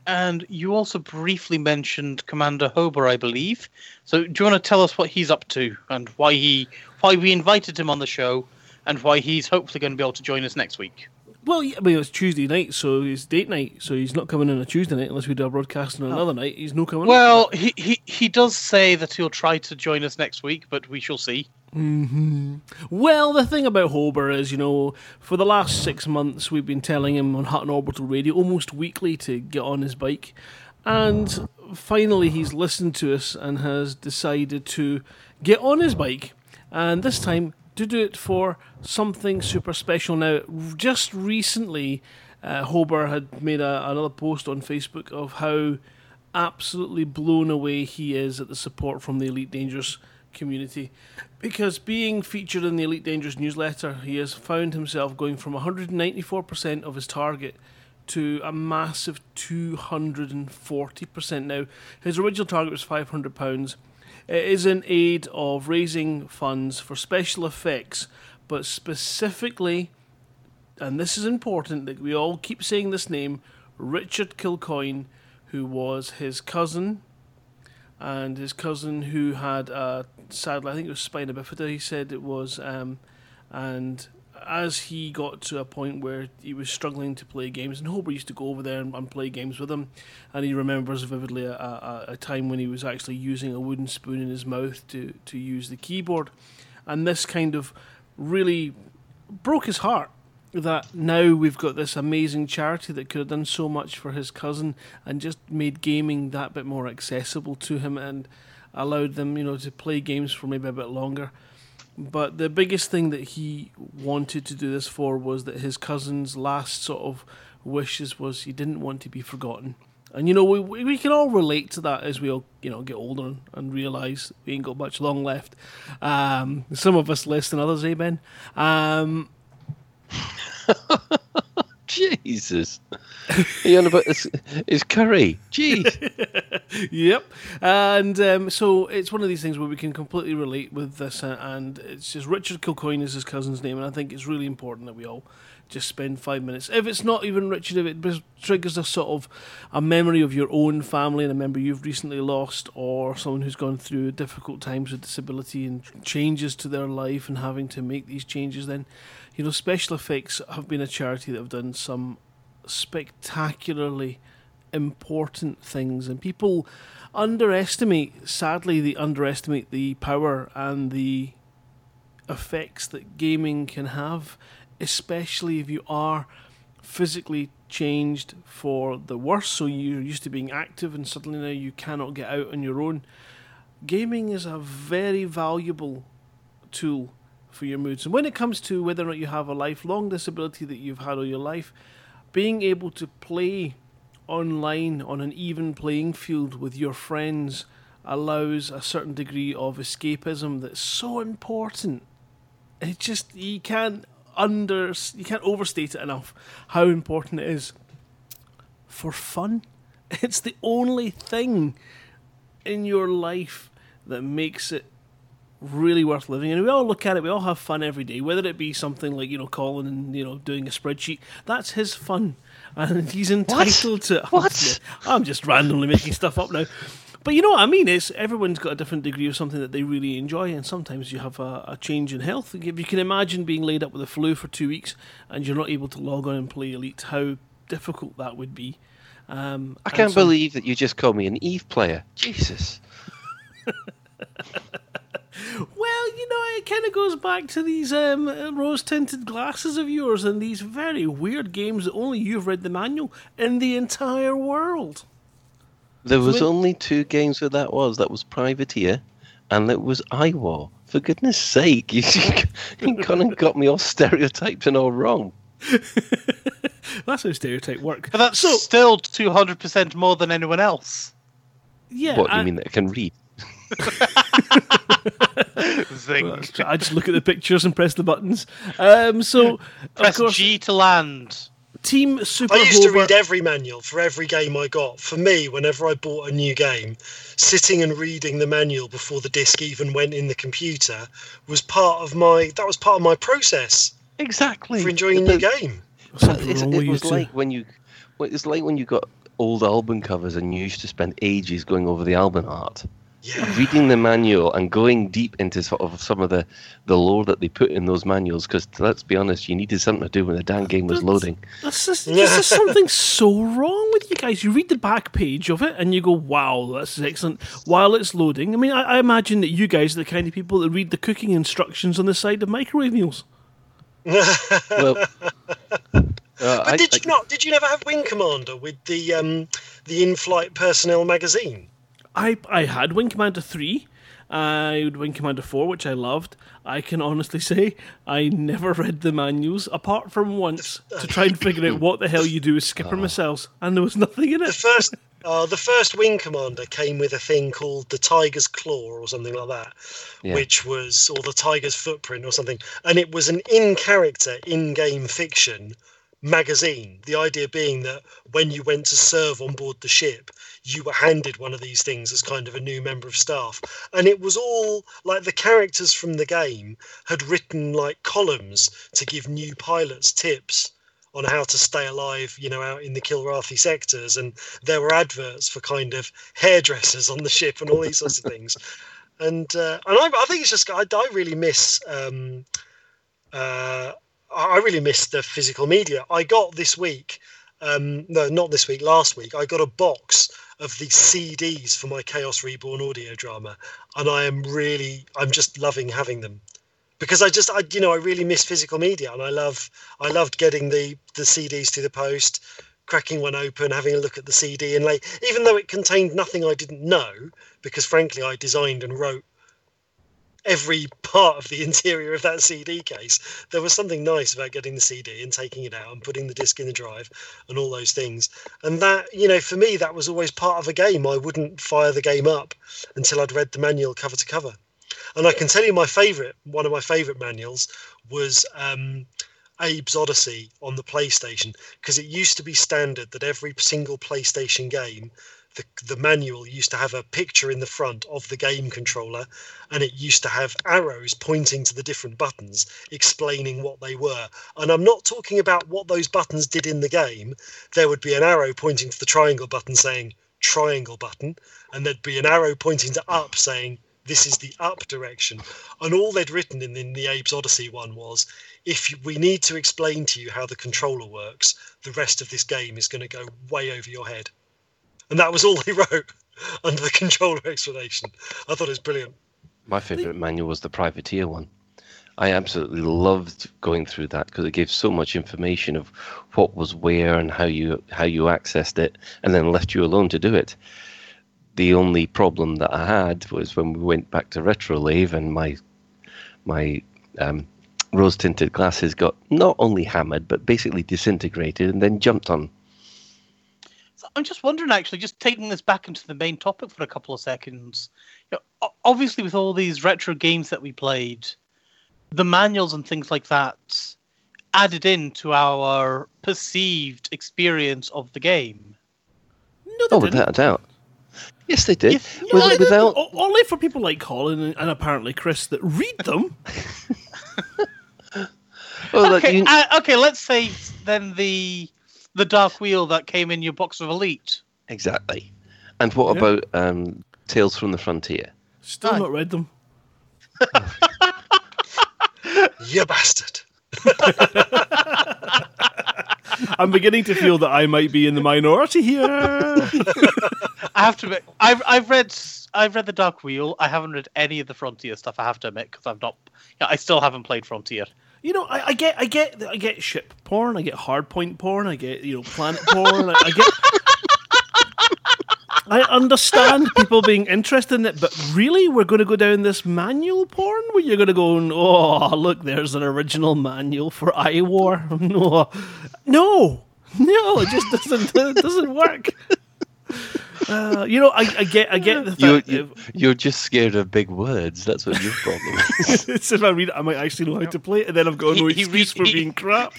And you also briefly mentioned Commander Hober, I believe. So do you want to tell us what he's up to and why he why we invited him on the show and why he's hopefully going to be able to join us next week? Well, yeah, I mean, it's Tuesday night, so it's date night, so he's not coming in a Tuesday night unless we do a broadcast on oh. another night. He's no coming. Well, he, he he does say that he'll try to join us next week, but we shall see. Mm-hmm. Well, the thing about Hober is, you know, for the last six months we've been telling him on Hutton Orbital Radio almost weekly to get on his bike, and finally he's listened to us and has decided to get on his bike, and this time to do it for something super special. Now, just recently, uh, Hober had made a, another post on Facebook of how absolutely blown away he is at the support from the Elite Dangerous community. Because being featured in the Elite Dangerous newsletter, he has found himself going from 194% of his target to a massive 240%. Now, his original target was £500. It is in aid of raising funds for special effects, but specifically and this is important that we all keep saying this name Richard Kilcoyne, who was his cousin, and his cousin who had uh, sadly, I think it was spina bifida. He said it was, um, and as he got to a point where he was struggling to play games, and Hober used to go over there and, and play games with him, and he remembers vividly a, a, a time when he was actually using a wooden spoon in his mouth to to use the keyboard, and this kind of really broke his heart that now we've got this amazing charity that could have done so much for his cousin and just made gaming that bit more accessible to him and allowed them, you know, to play games for maybe a bit longer. But the biggest thing that he wanted to do this for was that his cousin's last sort of wishes was he didn't want to be forgotten. And you know, we, we can all relate to that as we all, you know, get older and, and realise we ain't got much long left. Um, some of us less than others, eh, Ben? Um, Jesus. You on about his curry? Jeez. yep. And um, so it's one of these things where we can completely relate with this, uh, and it's just Richard Kilcoyne is his cousin's name, and I think it's really important that we all just spend five minutes. If it's not even Richard, if it triggers a sort of a memory of your own family and a member you've recently lost, or someone who's gone through difficult times with disability and changes to their life and having to make these changes, then you know, Special Effects have been a charity that have done some spectacularly important things, and people underestimate. Sadly, they underestimate the power and the effects that gaming can have, especially if you are physically changed for the worse. So you're used to being active, and suddenly now you cannot get out on your own. Gaming is a very valuable tool for your moods. And when it comes to whether or not you have a lifelong disability that you've had all your life, being able to play online on an even playing field with your friends allows a certain degree of escapism that's so important. It just you can't under you can't overstate it enough how important it is for fun. It's the only thing in your life that makes it really worth living. And we all look at it, we all have fun every day, whether it be something like, you know, Colin and, you know, doing a spreadsheet. That's his fun. And he's entitled to. What? I'm just randomly making stuff up now. But you know what I mean? It's everyone's got a different degree of something that they really enjoy, and sometimes you have a, a change in health. If you can imagine being laid up with a flu for two weeks and you're not able to log on and play Elite, how difficult that would be. Um, I can't so- believe that you just called me an Eve player. Jesus. Well, you know, it kind of goes back to these um, rose tinted glasses of yours and these very weird games that only you've read the manual in the entire world. There was when- only two games where that was. That was Privateer, and it was IWAR. For goodness sake, you, you kind of got me all stereotyped and all wrong. That's how stereotype work. But that's so, still 200% more than anyone else. yeah. what do I, you mean that I can read? Zing. I just look at the pictures and press the buttons. Um, so, Press of course, G to land. Team Super I used to read every manual for every game I got. For me, whenever I bought a new game, sitting and reading the manual before the disc even went in the computer was part of my that was part of my process Exactly. for enjoying the new game. It's, it was two. like when you, well, it's like when you got old album covers and you used to spend ages going over the album art, Yeah. reading the manual and going deep into sort of some of the, the lore that they put in those manuals. Because let's be honest, you needed something to do when the damn game was That's- loading. This is, this is something so wrong with you guys. You read the back page of it and you go, wow, this is excellent. While it's loading, I mean, I, I imagine that you guys are the kind of people that read the cooking instructions on the side of microwave meals. Well, uh, But I- did I- you not? Did you never have Wing Commander with the um, the in-flight personnel magazine? I, I had Wing Commander 3. I had Wing Commander 4, which I loved. I can honestly say I never read the manuals, apart from once, to try and figure out what the hell you do with skipper missiles, and there was nothing in The it. first, uh, the first Wing Commander came with a thing called the Tiger's Claw or something like that, Yeah. which was or the Tiger's Footprint or something, and it was an in-character, in-game fiction magazine. The idea being that when you went to serve on board the ship, you were handed one of these things as kind of a new member of staff, and it was all like the characters from the game had written like columns to give new pilots tips on how to stay alive, you know, out in the Kilrathi sectors, and there were adverts for kind of hairdressers on the ship and all these sorts of things. And uh, and I, I think it's just I, I really miss um, uh, I really miss the physical media. I got this week, um, no, not this week, last week. I got a box of the CDs for my Chaos Reborn audio drama, and I am really, I'm just loving having them. Because I just, I, you know, I really miss physical media, and I love, I loved getting the the CDs through the post, cracking one open, having a look at the CD, and like, even though it contained nothing I didn't know, because frankly, I designed and wrote every part of the interior of that CD case. There was something nice about getting the CD and taking it out and putting the disc in the drive and all those things. And that, you know, for me, that was always part of a game. I wouldn't fire the game up until I'd read the manual cover to cover. And I can tell you my favourite, one of my favourite manuals was um, Abe's Oddysee on the PlayStation because it used to be standard that every single PlayStation game the, the manual used to have a picture in the front of the game controller and it used to have arrows pointing to the different buttons explaining what they were. And i'm not talking about what those buttons did in the game. There would be an arrow pointing to the triangle button saying triangle button and there'd be an arrow pointing to up saying this is the up direction. And all they'd written in, in the abe's odyssey one was if we need to explain to you how the controller works the rest of this game is going to go way over your head and that was all he wrote under the controller explanation. I thought it was brilliant. My favourite manual was the Privateer one. I absolutely loved going through that because it gave so much information of what was where and how you how you accessed it, and then left you alone to do it. The only problem that I had was when we went back to Retrolave and my my um, rose tinted glasses got not only hammered but basically disintegrated and then jumped on. So I'm just wondering, actually, just taking this back into the main topic for a couple of seconds. You know, obviously, with all these retro games that we played, the manuals and things like that added into our perceived experience of the game. No, they Oh, didn't. without a doubt. Yes, they did. Yeah, With- no, without O- Only for people like Colin and, and apparently Chris that read them. well, like, okay, you- uh, okay. Let's say then the the Dark Wheel that came in your box of Elite. Exactly. And what Yeah. about um, Tales from the Frontier? Still Aye. not read them. You bastard. I'm beginning to feel that I might be in the minority here. I have to admit, I've I've read I've read the Dark Wheel. I haven't read any of the Frontier stuff. I have to admit because I've not. Yeah, I still haven't played Frontier. You know, I, I get, I get, I get ship porn. I get hardpoint porn. I get, you know, planet porn. I, I get. I understand people being interested in it, but really, we're going to go down this manual porn where you're going to go, oh, look, there's an original manual for iWar. No, no, no, it just doesn't, it doesn't work. Uh, you know, I, I get, I get the You're, fact. you're, you're just scared of big words. That's what your problem is. so if I read it, I might actually know how to play it, and then I've got no He- he excuse read- for he- being crap.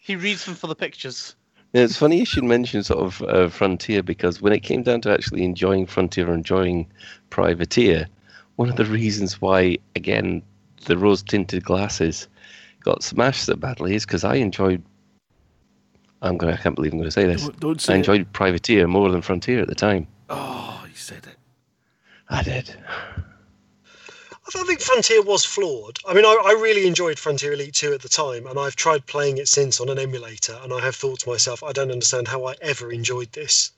He reads them for the pictures. Yeah, It's funny you should mention sort of uh, Frontier because when it came down to actually enjoying Frontier or enjoying Privateer, one of the reasons why, again, the rose tinted glasses got smashed so badly is because I enjoyed. I'm gonna. I can't believe I'm going to say this. Don't, don't say I it. enjoyed Privateer more than Frontier at the time. Oh, you said it. I did. I think Frontier was flawed. I mean, I, I really enjoyed Frontier Elite 2 at the time, and I've tried playing it since on an emulator, and I have thought to myself, I don't understand how I ever enjoyed this.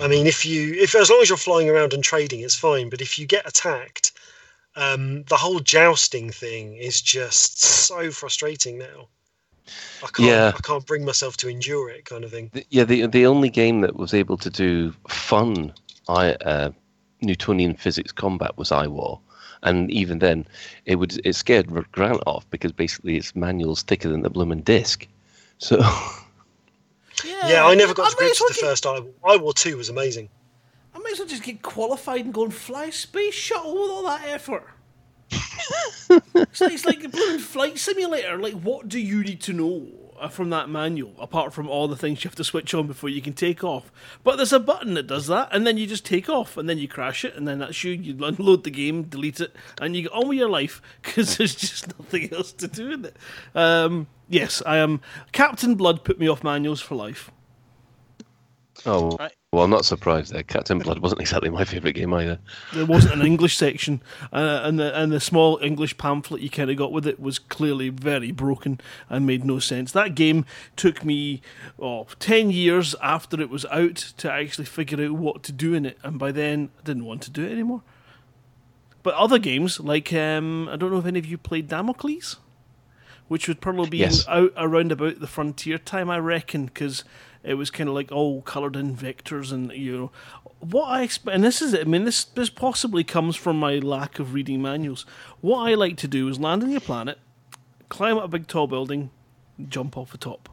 I mean, if you, if as long as you're flying around and trading, it's fine. But if you get attacked, um, the whole jousting thing is just so frustrating now. I can't, Yeah. I can't bring myself to endure it, kind of thing. The- Yeah, the the only game that was able to do fun I uh, Newtonian physics combat was I War, and even then, it would it scared Grant off because basically its manual's thicker than the bloomin' disc. So Yeah, yeah I never got to grips with the get- first I War. 2 was amazing. I might as well just get qualified and go and fly a space shuttle with all that effort. It's, like, it's like a blooming flight simulator. Like, what do you need to know uh, from that manual, apart from all the things you have to switch on before you can take off? But there's a button that does that, and then you just take off, and then you crash it, and then that's you. You unload the game, delete it, and you get on with your life because there's just nothing else to do with it. Um, yes, I am. Captain Blood put me off manuals for life. Oh well, I'm not surprised there. Captain Blood wasn't exactly my favourite game either. There wasn't an English section, uh, and the and the small English pamphlet you kind of got with it was clearly very broken and made no sense. That game took me oh, 10 years after it was out to actually figure out what to do in it, and by then I didn't want to do it anymore. But other games like um, I don't know if any of you played Damocles, which would probably be Yes. out around about the frontier time, I reckon, because it was kind of like all coloured in vectors and you know what I expect. And this is it. I mean, this this possibly comes from my lack of reading manuals. What I like to do is land on your planet, climb up a big tall building, jump off the top.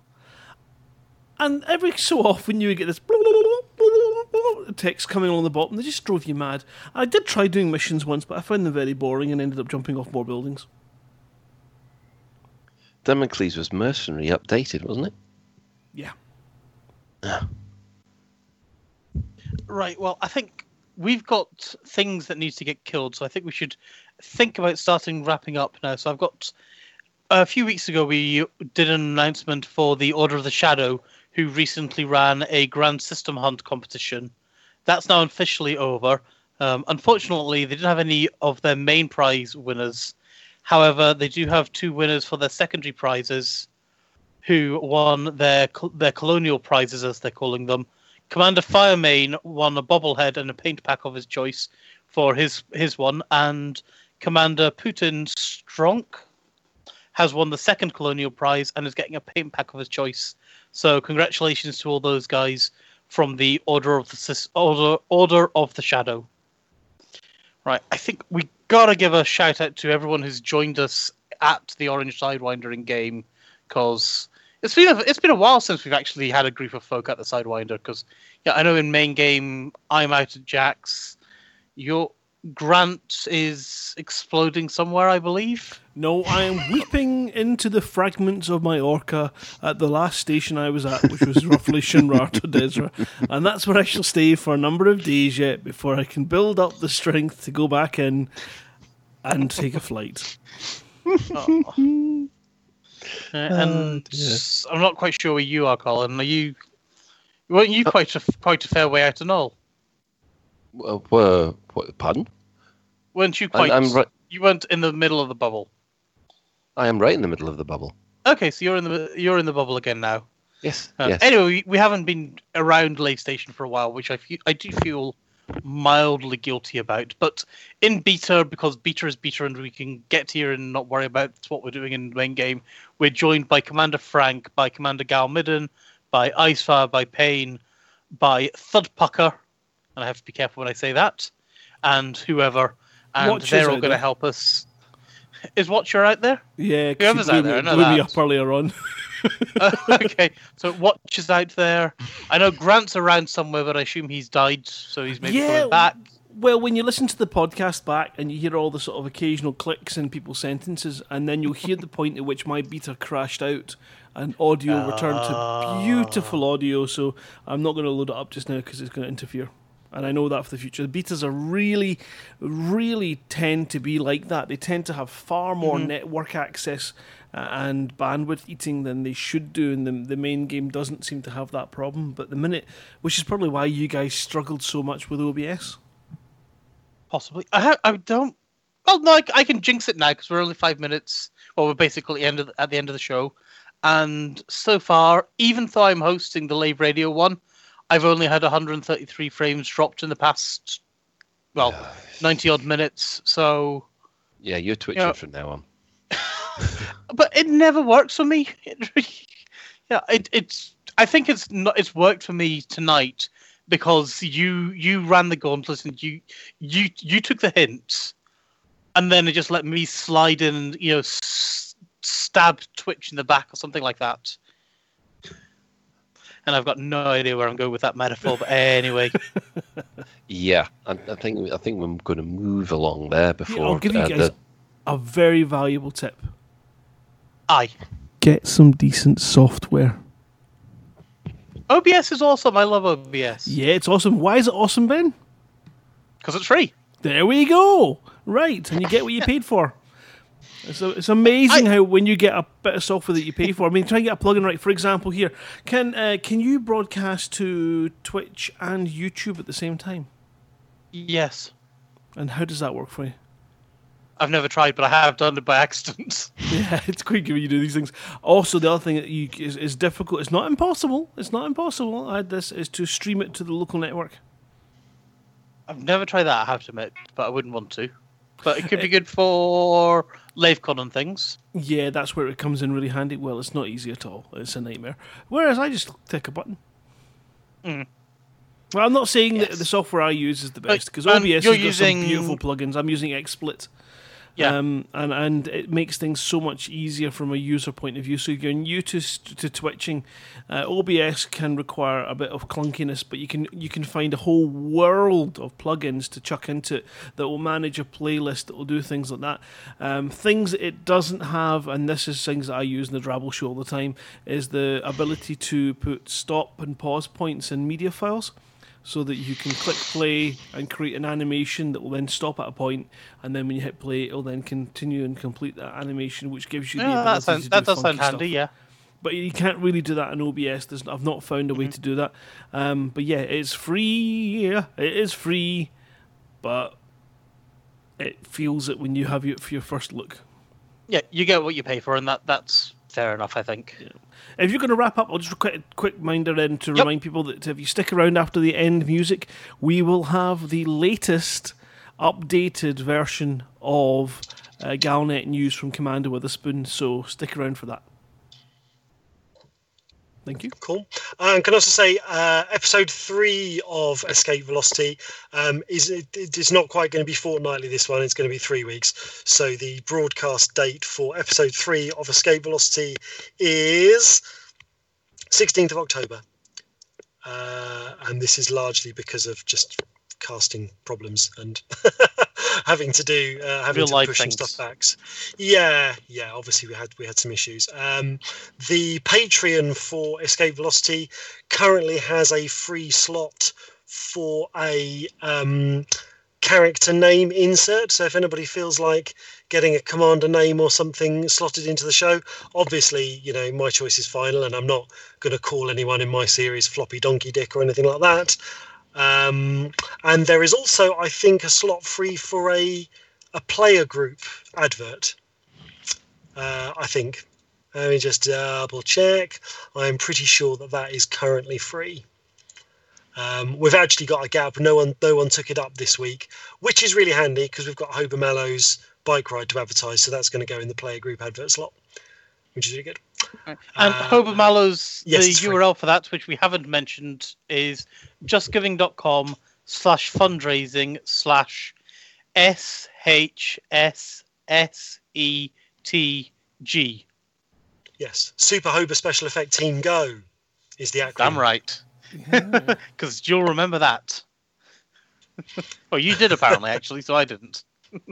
And every so often you would get this text coming along the bottom that just drove you mad. I did try doing missions once, but I found them very boring and ended up jumping off more buildings. Damocles was mercenary updated, wasn't it? Yeah. Right. Well, I think we've got things that need to get killed, so I think we should think about starting wrapping up now. So I've got a few weeks ago we did an announcement for the Order of the Shadow, who recently ran a Grand System Hunt competition. That's now officially over. Um, unfortunately, they didn't have any of their main prize winners. However, they do have two winners for their secondary prizes, who won their their colonial prizes, as they're calling them. Commander Firemane won a bobblehead and a paint pack of his choice for his his one, and Commander Putin Stronk has won the second colonial prize and is getting a paint pack of his choice. So congratulations to all those guys from the Order of the Order Order of the Shadow. Right, I think we gotta give a shout out to everyone who's joined us at the Orange Sidewinder in game, because it's been a, it's been a while since we've actually had a group of folk at the Sidewinder. Because yeah, I know in main game I'm out at Jaques. Your Grant is exploding somewhere, I believe. No, I am weeping into the fragments of my orca at the last station I was at, which was roughly Shinrarta Dezhra. And that's where I shall stay for a number of days yet before I can build up the strength to go back in and take a flight. Uh, Uh, and I'm not quite sure where you are, Colin. Are you? Weren't you quite a quite a fair way out and all? Well, uh, what, pardon? Weren't you I'm- quite? I'm right- You weren't in the middle of the bubble. I am right in the middle of the bubble. Okay, so you're in the you're in the bubble again now. Yes. Uh, yes. Anyway, we, we haven't been around Lave Station for a while, which I feel, I do feel mildly guilty about. But in beta, because beta is beta and we can get here and not worry about what we're doing in the main game, we're joined by Commander Frank, by Commander Gal Midden, by Icefire, by Payne, by Thudpucker, and I have to be careful when I say that, and whoever, and Watchers they're all going to help us. Is Watcher out there? Yeah, Whoever's out there, I know blew me up earlier on. okay, so Watch is out there. I know Grant's around somewhere, but I assume he's died, so he's maybe Yeah, coming back. Well, when you listen to the podcast back and you hear all the sort of occasional clicks in people's sentences, and then you'll hear the point at which my beta crashed out and audio returned to ah. beautiful audio. So I'm not going to load it up just now because it's going to interfere. And I know that for the future. The betas are really, really tend to be like that. They tend to have far more network access uh, and bandwidth eating than they should do, and the, the main game doesn't seem to have that problem. But the minute, which is probably why you guys struggled so much with OBS. Possibly. I ha- I don't. Well, no, I, I can jinx it now because we're only five minutes. Well, we're basically end of the, at the end of the show, and so far, even though I'm hosting the Lave Radio one, I've only had 133 frames dropped in the past, well, 90 odd minutes. So, Yeah, you're twitching Yeah. from now on. but it never works for me. It really, yeah, it, it's. I think it's not. It's worked for me tonight because you you ran the gauntlet and you you you took the hints, and then it just let me slide in and you know s- stab Twitch in the back or something like that. And I've got no idea where I'm going with that metaphor, but anyway, Yeah, I, I think I think we're going to move along there Yeah, before. I'll give you uh, guys the- a very valuable tip. aye. Get some decent software. OBS is awesome. I love OBS Yeah, it's awesome. Why is it awesome, Ben? because it's free. There we go. Right, and you get what you paid for. It's, it's amazing I- how when you get a bit of software that you pay for. I mean, try and get a plugin right. For example, here can uh, can you broadcast to Twitch and YouTube at the same time? Yes, And how does that work for you? I've never tried, but I have done it by accident. Yeah, it's quite good when you do these things. Also, the other thing that you is, is difficult. It's not impossible. It's not impossible. I had this is to stream it to the local network. I've never tried that, I have to admit, but I wouldn't want to. But it could be good for LaveCon and things. Yeah, that's where it comes in really handy. Well, it's not easy at all. It's a nightmare. Whereas I just click a button. Mm. Well, I'm not saying that the software I use is the best because um, OBS has got using- some beautiful plugins. I'm using XSplit. Yeah. Um, and, and it makes things so much easier from a user point of view. So if you're new to, to twitching, uh, OBS can require a bit of clunkiness, but you can you can find a whole world of plugins to chuck into it that will manage a playlist that will do things like that. Um, things it doesn't have, and this is things that I use in the Drabble show all the time, is the ability to put stop and pause points in media files so that you can click play and create an animation that will then stop at a point, and then when you hit play, it'll then continue and complete that animation, which gives you the Yeah, that, sounds, that does sound handy, stuff. yeah. But you can't really do that in OBS. There's, I've not found a way to do that. Um, but yeah, it's free. Yeah, it is free, but it feels it when you have it for your first look. Yeah, you get what you pay for, and that that's fair enough, I think. If you're going to wrap up, I'll just quick quick reminder in to Yep. remind people that if you stick around after the end music, we will have the latest updated version of uh, Galnet news from Commander Witherspoon. So stick around for that. Thank you. Cool. And can also say, uh, episode three of Escape Velocity um, is it, it's not quite going to be fortnightly. This one it's going to be three weeks. So the broadcast date for episode three of Escape Velocity is 16th of October, uh, and this is largely because of just casting problems and having to do uh, having Real to push some stuff back. Yeah, yeah. Obviously, we had we had some issues. Um, the Patreon for Escape Velocity currently has a free slot for a um, character name insert. So if anybody feels like getting a commander name or something slotted into the show, obviously, you know, my choice is final, and I'm not going to call anyone in my series floppy donkey dick or anything like that. Um, and there is also, I think, a slot free for a a player group advert. Uh, I think. Let me just double check. I'm pretty sure that that is currently free. Um, we've actually got a gap. No one, no one took it up this week, which is really handy because we've got Hober bike ride to advertise. So that's going to go in the player group advert slot, which is really good. And Uh, Hober Mallow's yes, the it's free. URL for that, which we haven't mentioned, is justgiving.com slash fundraising slash S H S S E T G. Yes, Super Hober Special Effect Team Go is the acronym. Damn right. Yeah. Because you'll remember that. well, you did apparently, actually, so I didn't.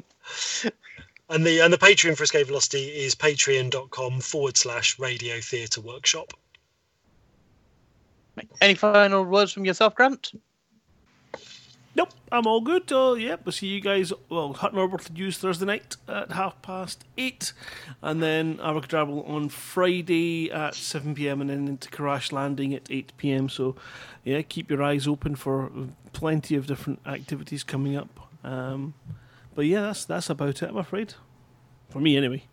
And the and the Patreon for Escape Velocity is patreon.com forward slash Radio Theatre Workshop. Any final words from yourself, Grant? Nope, I'm all good. Uh, yep, we'll see you guys. Well, Hutton Orbital News Thursday night at half past eight, and then Abracadabra on Friday at seven pm, and then into Crash Landing at eight pm. So, yeah, keep your eyes open for plenty of different activities coming up. Um, but yeah, that's that's about it. I'm afraid, for me anyway.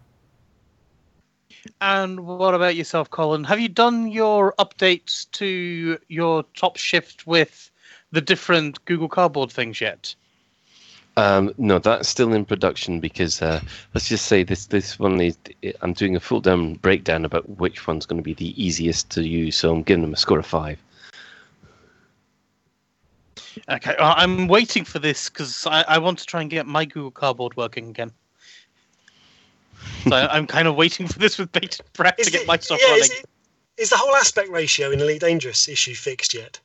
And what about yourself, Colin? Have you done your updates to your top shift with the different Google Cardboard things yet? Um, no, that's still in production because uh, let's just say this this one is I'm doing a full down breakdown about which one's going to be the easiest to use. So I'm giving them a score of five. Okay, uh, I'm waiting for this because I, I want to try and get my Google Cardboard working again. So I, I'm kind of waiting for this with bated breath to Is get it- my stuff yeah, running. is, it, is the whole aspect ratio in the Elite Dangerous issue fixed yet?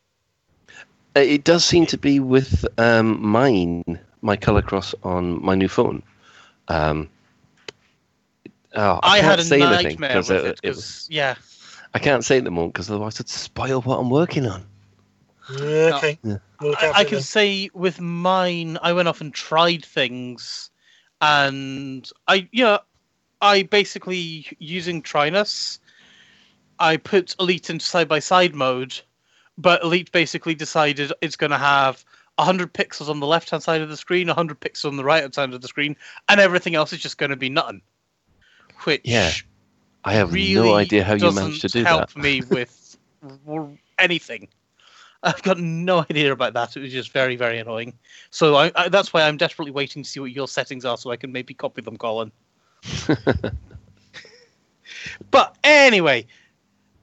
Uh, It does seem to be with um, mine, my color cross on my new phone. Um, oh, I, I, had can't a say anything nightmare because with it, it it was- yeah, I can't say it at the moment because otherwise it'd spoil what I'm working on. Okay. Yeah. We'll look I, I can say with mine, I went off and tried things, and I yeah, I basically using Trinus, I put Elite into side by side mode, but Elite basically decided it's going to have 100 pixels on the left hand side of the screen, 100 pixels on the right hand side of the screen, and everything else is just going to be nothing. Which Yeah, I have really no idea how you managed to doesn't do help that. me with anything. I've got no idea about that. It was just very, very annoying. So I, I, that's why I'm desperately waiting to see what your settings are, so I can maybe copy them, Colin. but anyway,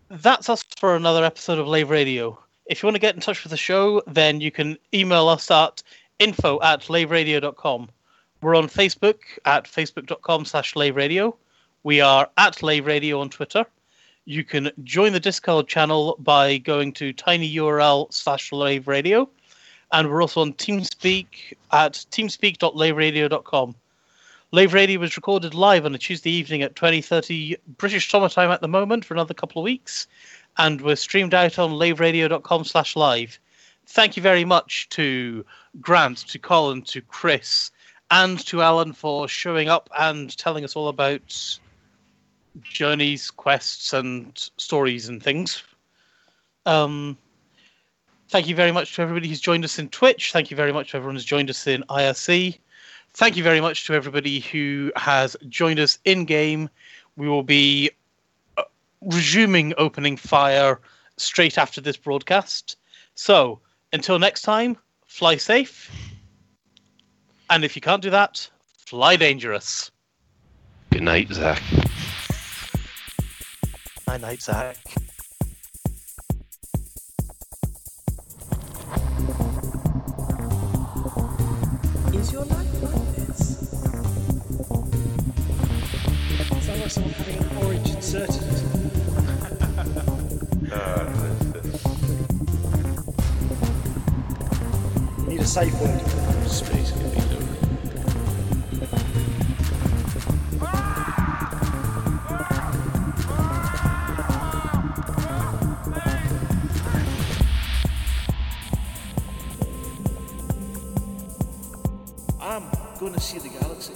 that's us for another episode of Lave Radio. If you want to get in touch with the show, then you can email us at info at laveradio.com. We're on Facebook at facebook.com slash laveradio. We are at Lave Radio on Twitter. You can join the Discord channel by going to tinyurl slash Lave Radio. And we're also on TeamSpeak at teamspeak.laveradio.com. Lave Radio was recorded live on a Tuesday evening at 2030 British summer time at the moment for another couple of weeks. And we're streamed out on laveradio.com slash live. Thank you very much to Grant, to Colin, to Chris, and to Alan for showing up and telling us all about journeys, quests, and stories and things. Um, thank you very much to everybody who's joined us in Twitch. Thank you very much to everyone who's joined us in IRC. Thank you very much to everybody who has joined us in game. We will be uh, resuming opening fire straight after this broadcast. So, until next time, fly safe. And if you can't do that, fly dangerous. Good night, Zach. Night night, Zach. Is your life like this? Sounds like someone having an orange inserted. Uh, need a safe word. Space I'm going to see the galaxy.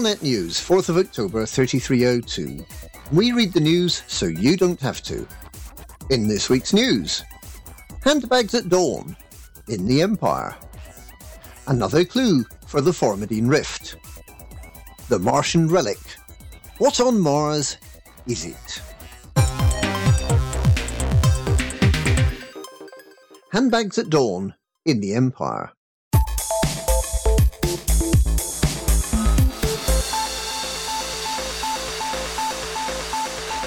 Galnet News, 4th of October 3302. We read the news so you don't have to. In this week's news, handbags at dawn in the Empire. Another clue for the Formidine Rift. The Martian relic. What on Mars is it? Handbags at dawn in the Empire.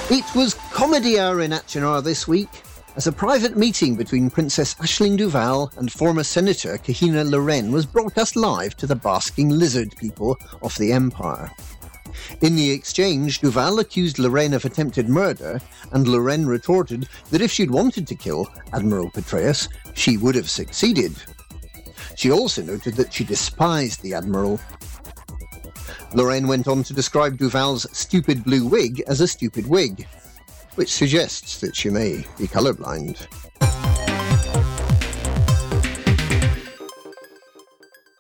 It was comedy hour in Achenar this week, as a private meeting between Princess Aisling Duval and former Senator Kahina Loren was broadcast live to the basking lizard people of the Empire. In the exchange, Duval accused Loren of attempted murder, and Loren retorted that if she'd wanted to kill Admiral Patreus, she would have succeeded. She also noted that she despised the Admiral. Loren went on to describe Duval's stupid blue wig as a stupid wig, which suggests that she may be colorblind.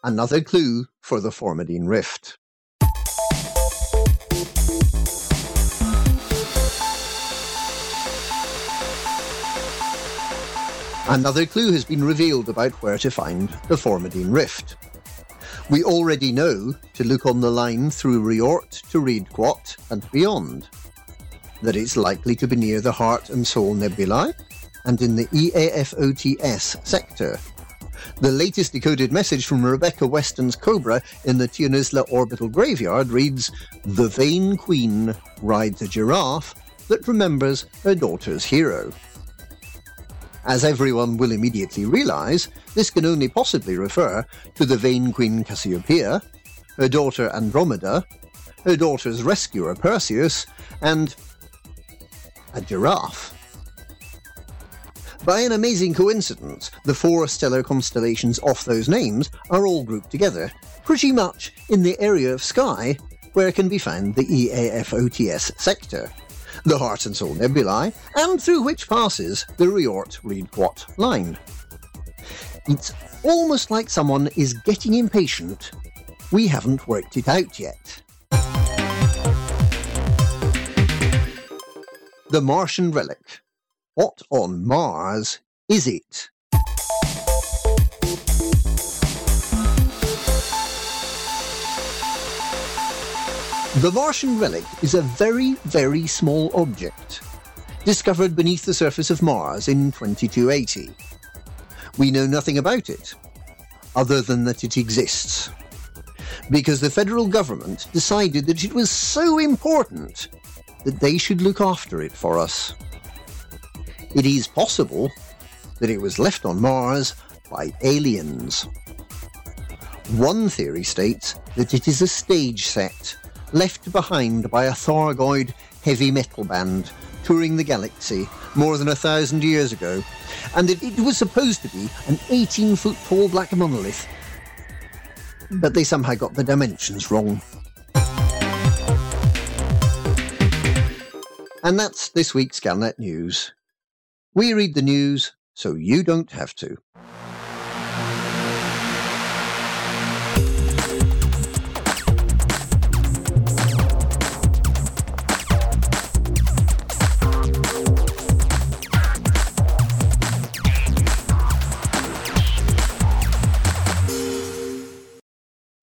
Another clue for the Formidine Rift. Another clue has been revealed about where to find the Formidine Rift. We already know to look on the line through Riort to Riedquat and beyond, that it's likely to be near the Heart and Soul Nebulae and in the EAFOTS sector. The latest decoded message from Rebecca Weston's Cobra in the Tionisla orbital graveyard reads The vain queen rides a giraffe that remembers her daughter's hero. As everyone will immediately realize, this can only possibly refer to the vain queen Cassiopeia, her daughter Andromeda, her daughter's rescuer Perseus, and a giraffe. By an amazing coincidence, the four stellar constellations off those names are all grouped together, pretty much in the area of sky where can be found the EAFOTS sector, the Heart and Soul Nebulae, and through which passes the Riort Riedquat line. It's almost like someone is getting impatient. We haven't worked it out yet. The Martian Relic. What on Mars is it? The Martian Relic is a very, very small object, discovered beneath the surface of Mars in 2280. We know nothing about it, other than that it exists. Because the federal government decided that it was so important that they should look after it for us. It is possible that it was left on Mars by aliens. One theory states that it is a stage set left behind by a Thargoid heavy metal band touring the galaxy more than a thousand years ago, and that it was supposed to be an 18 foot tall black monolith. But they somehow got the dimensions wrong. And that's this week's Galnet News. We read the news so you don't have to.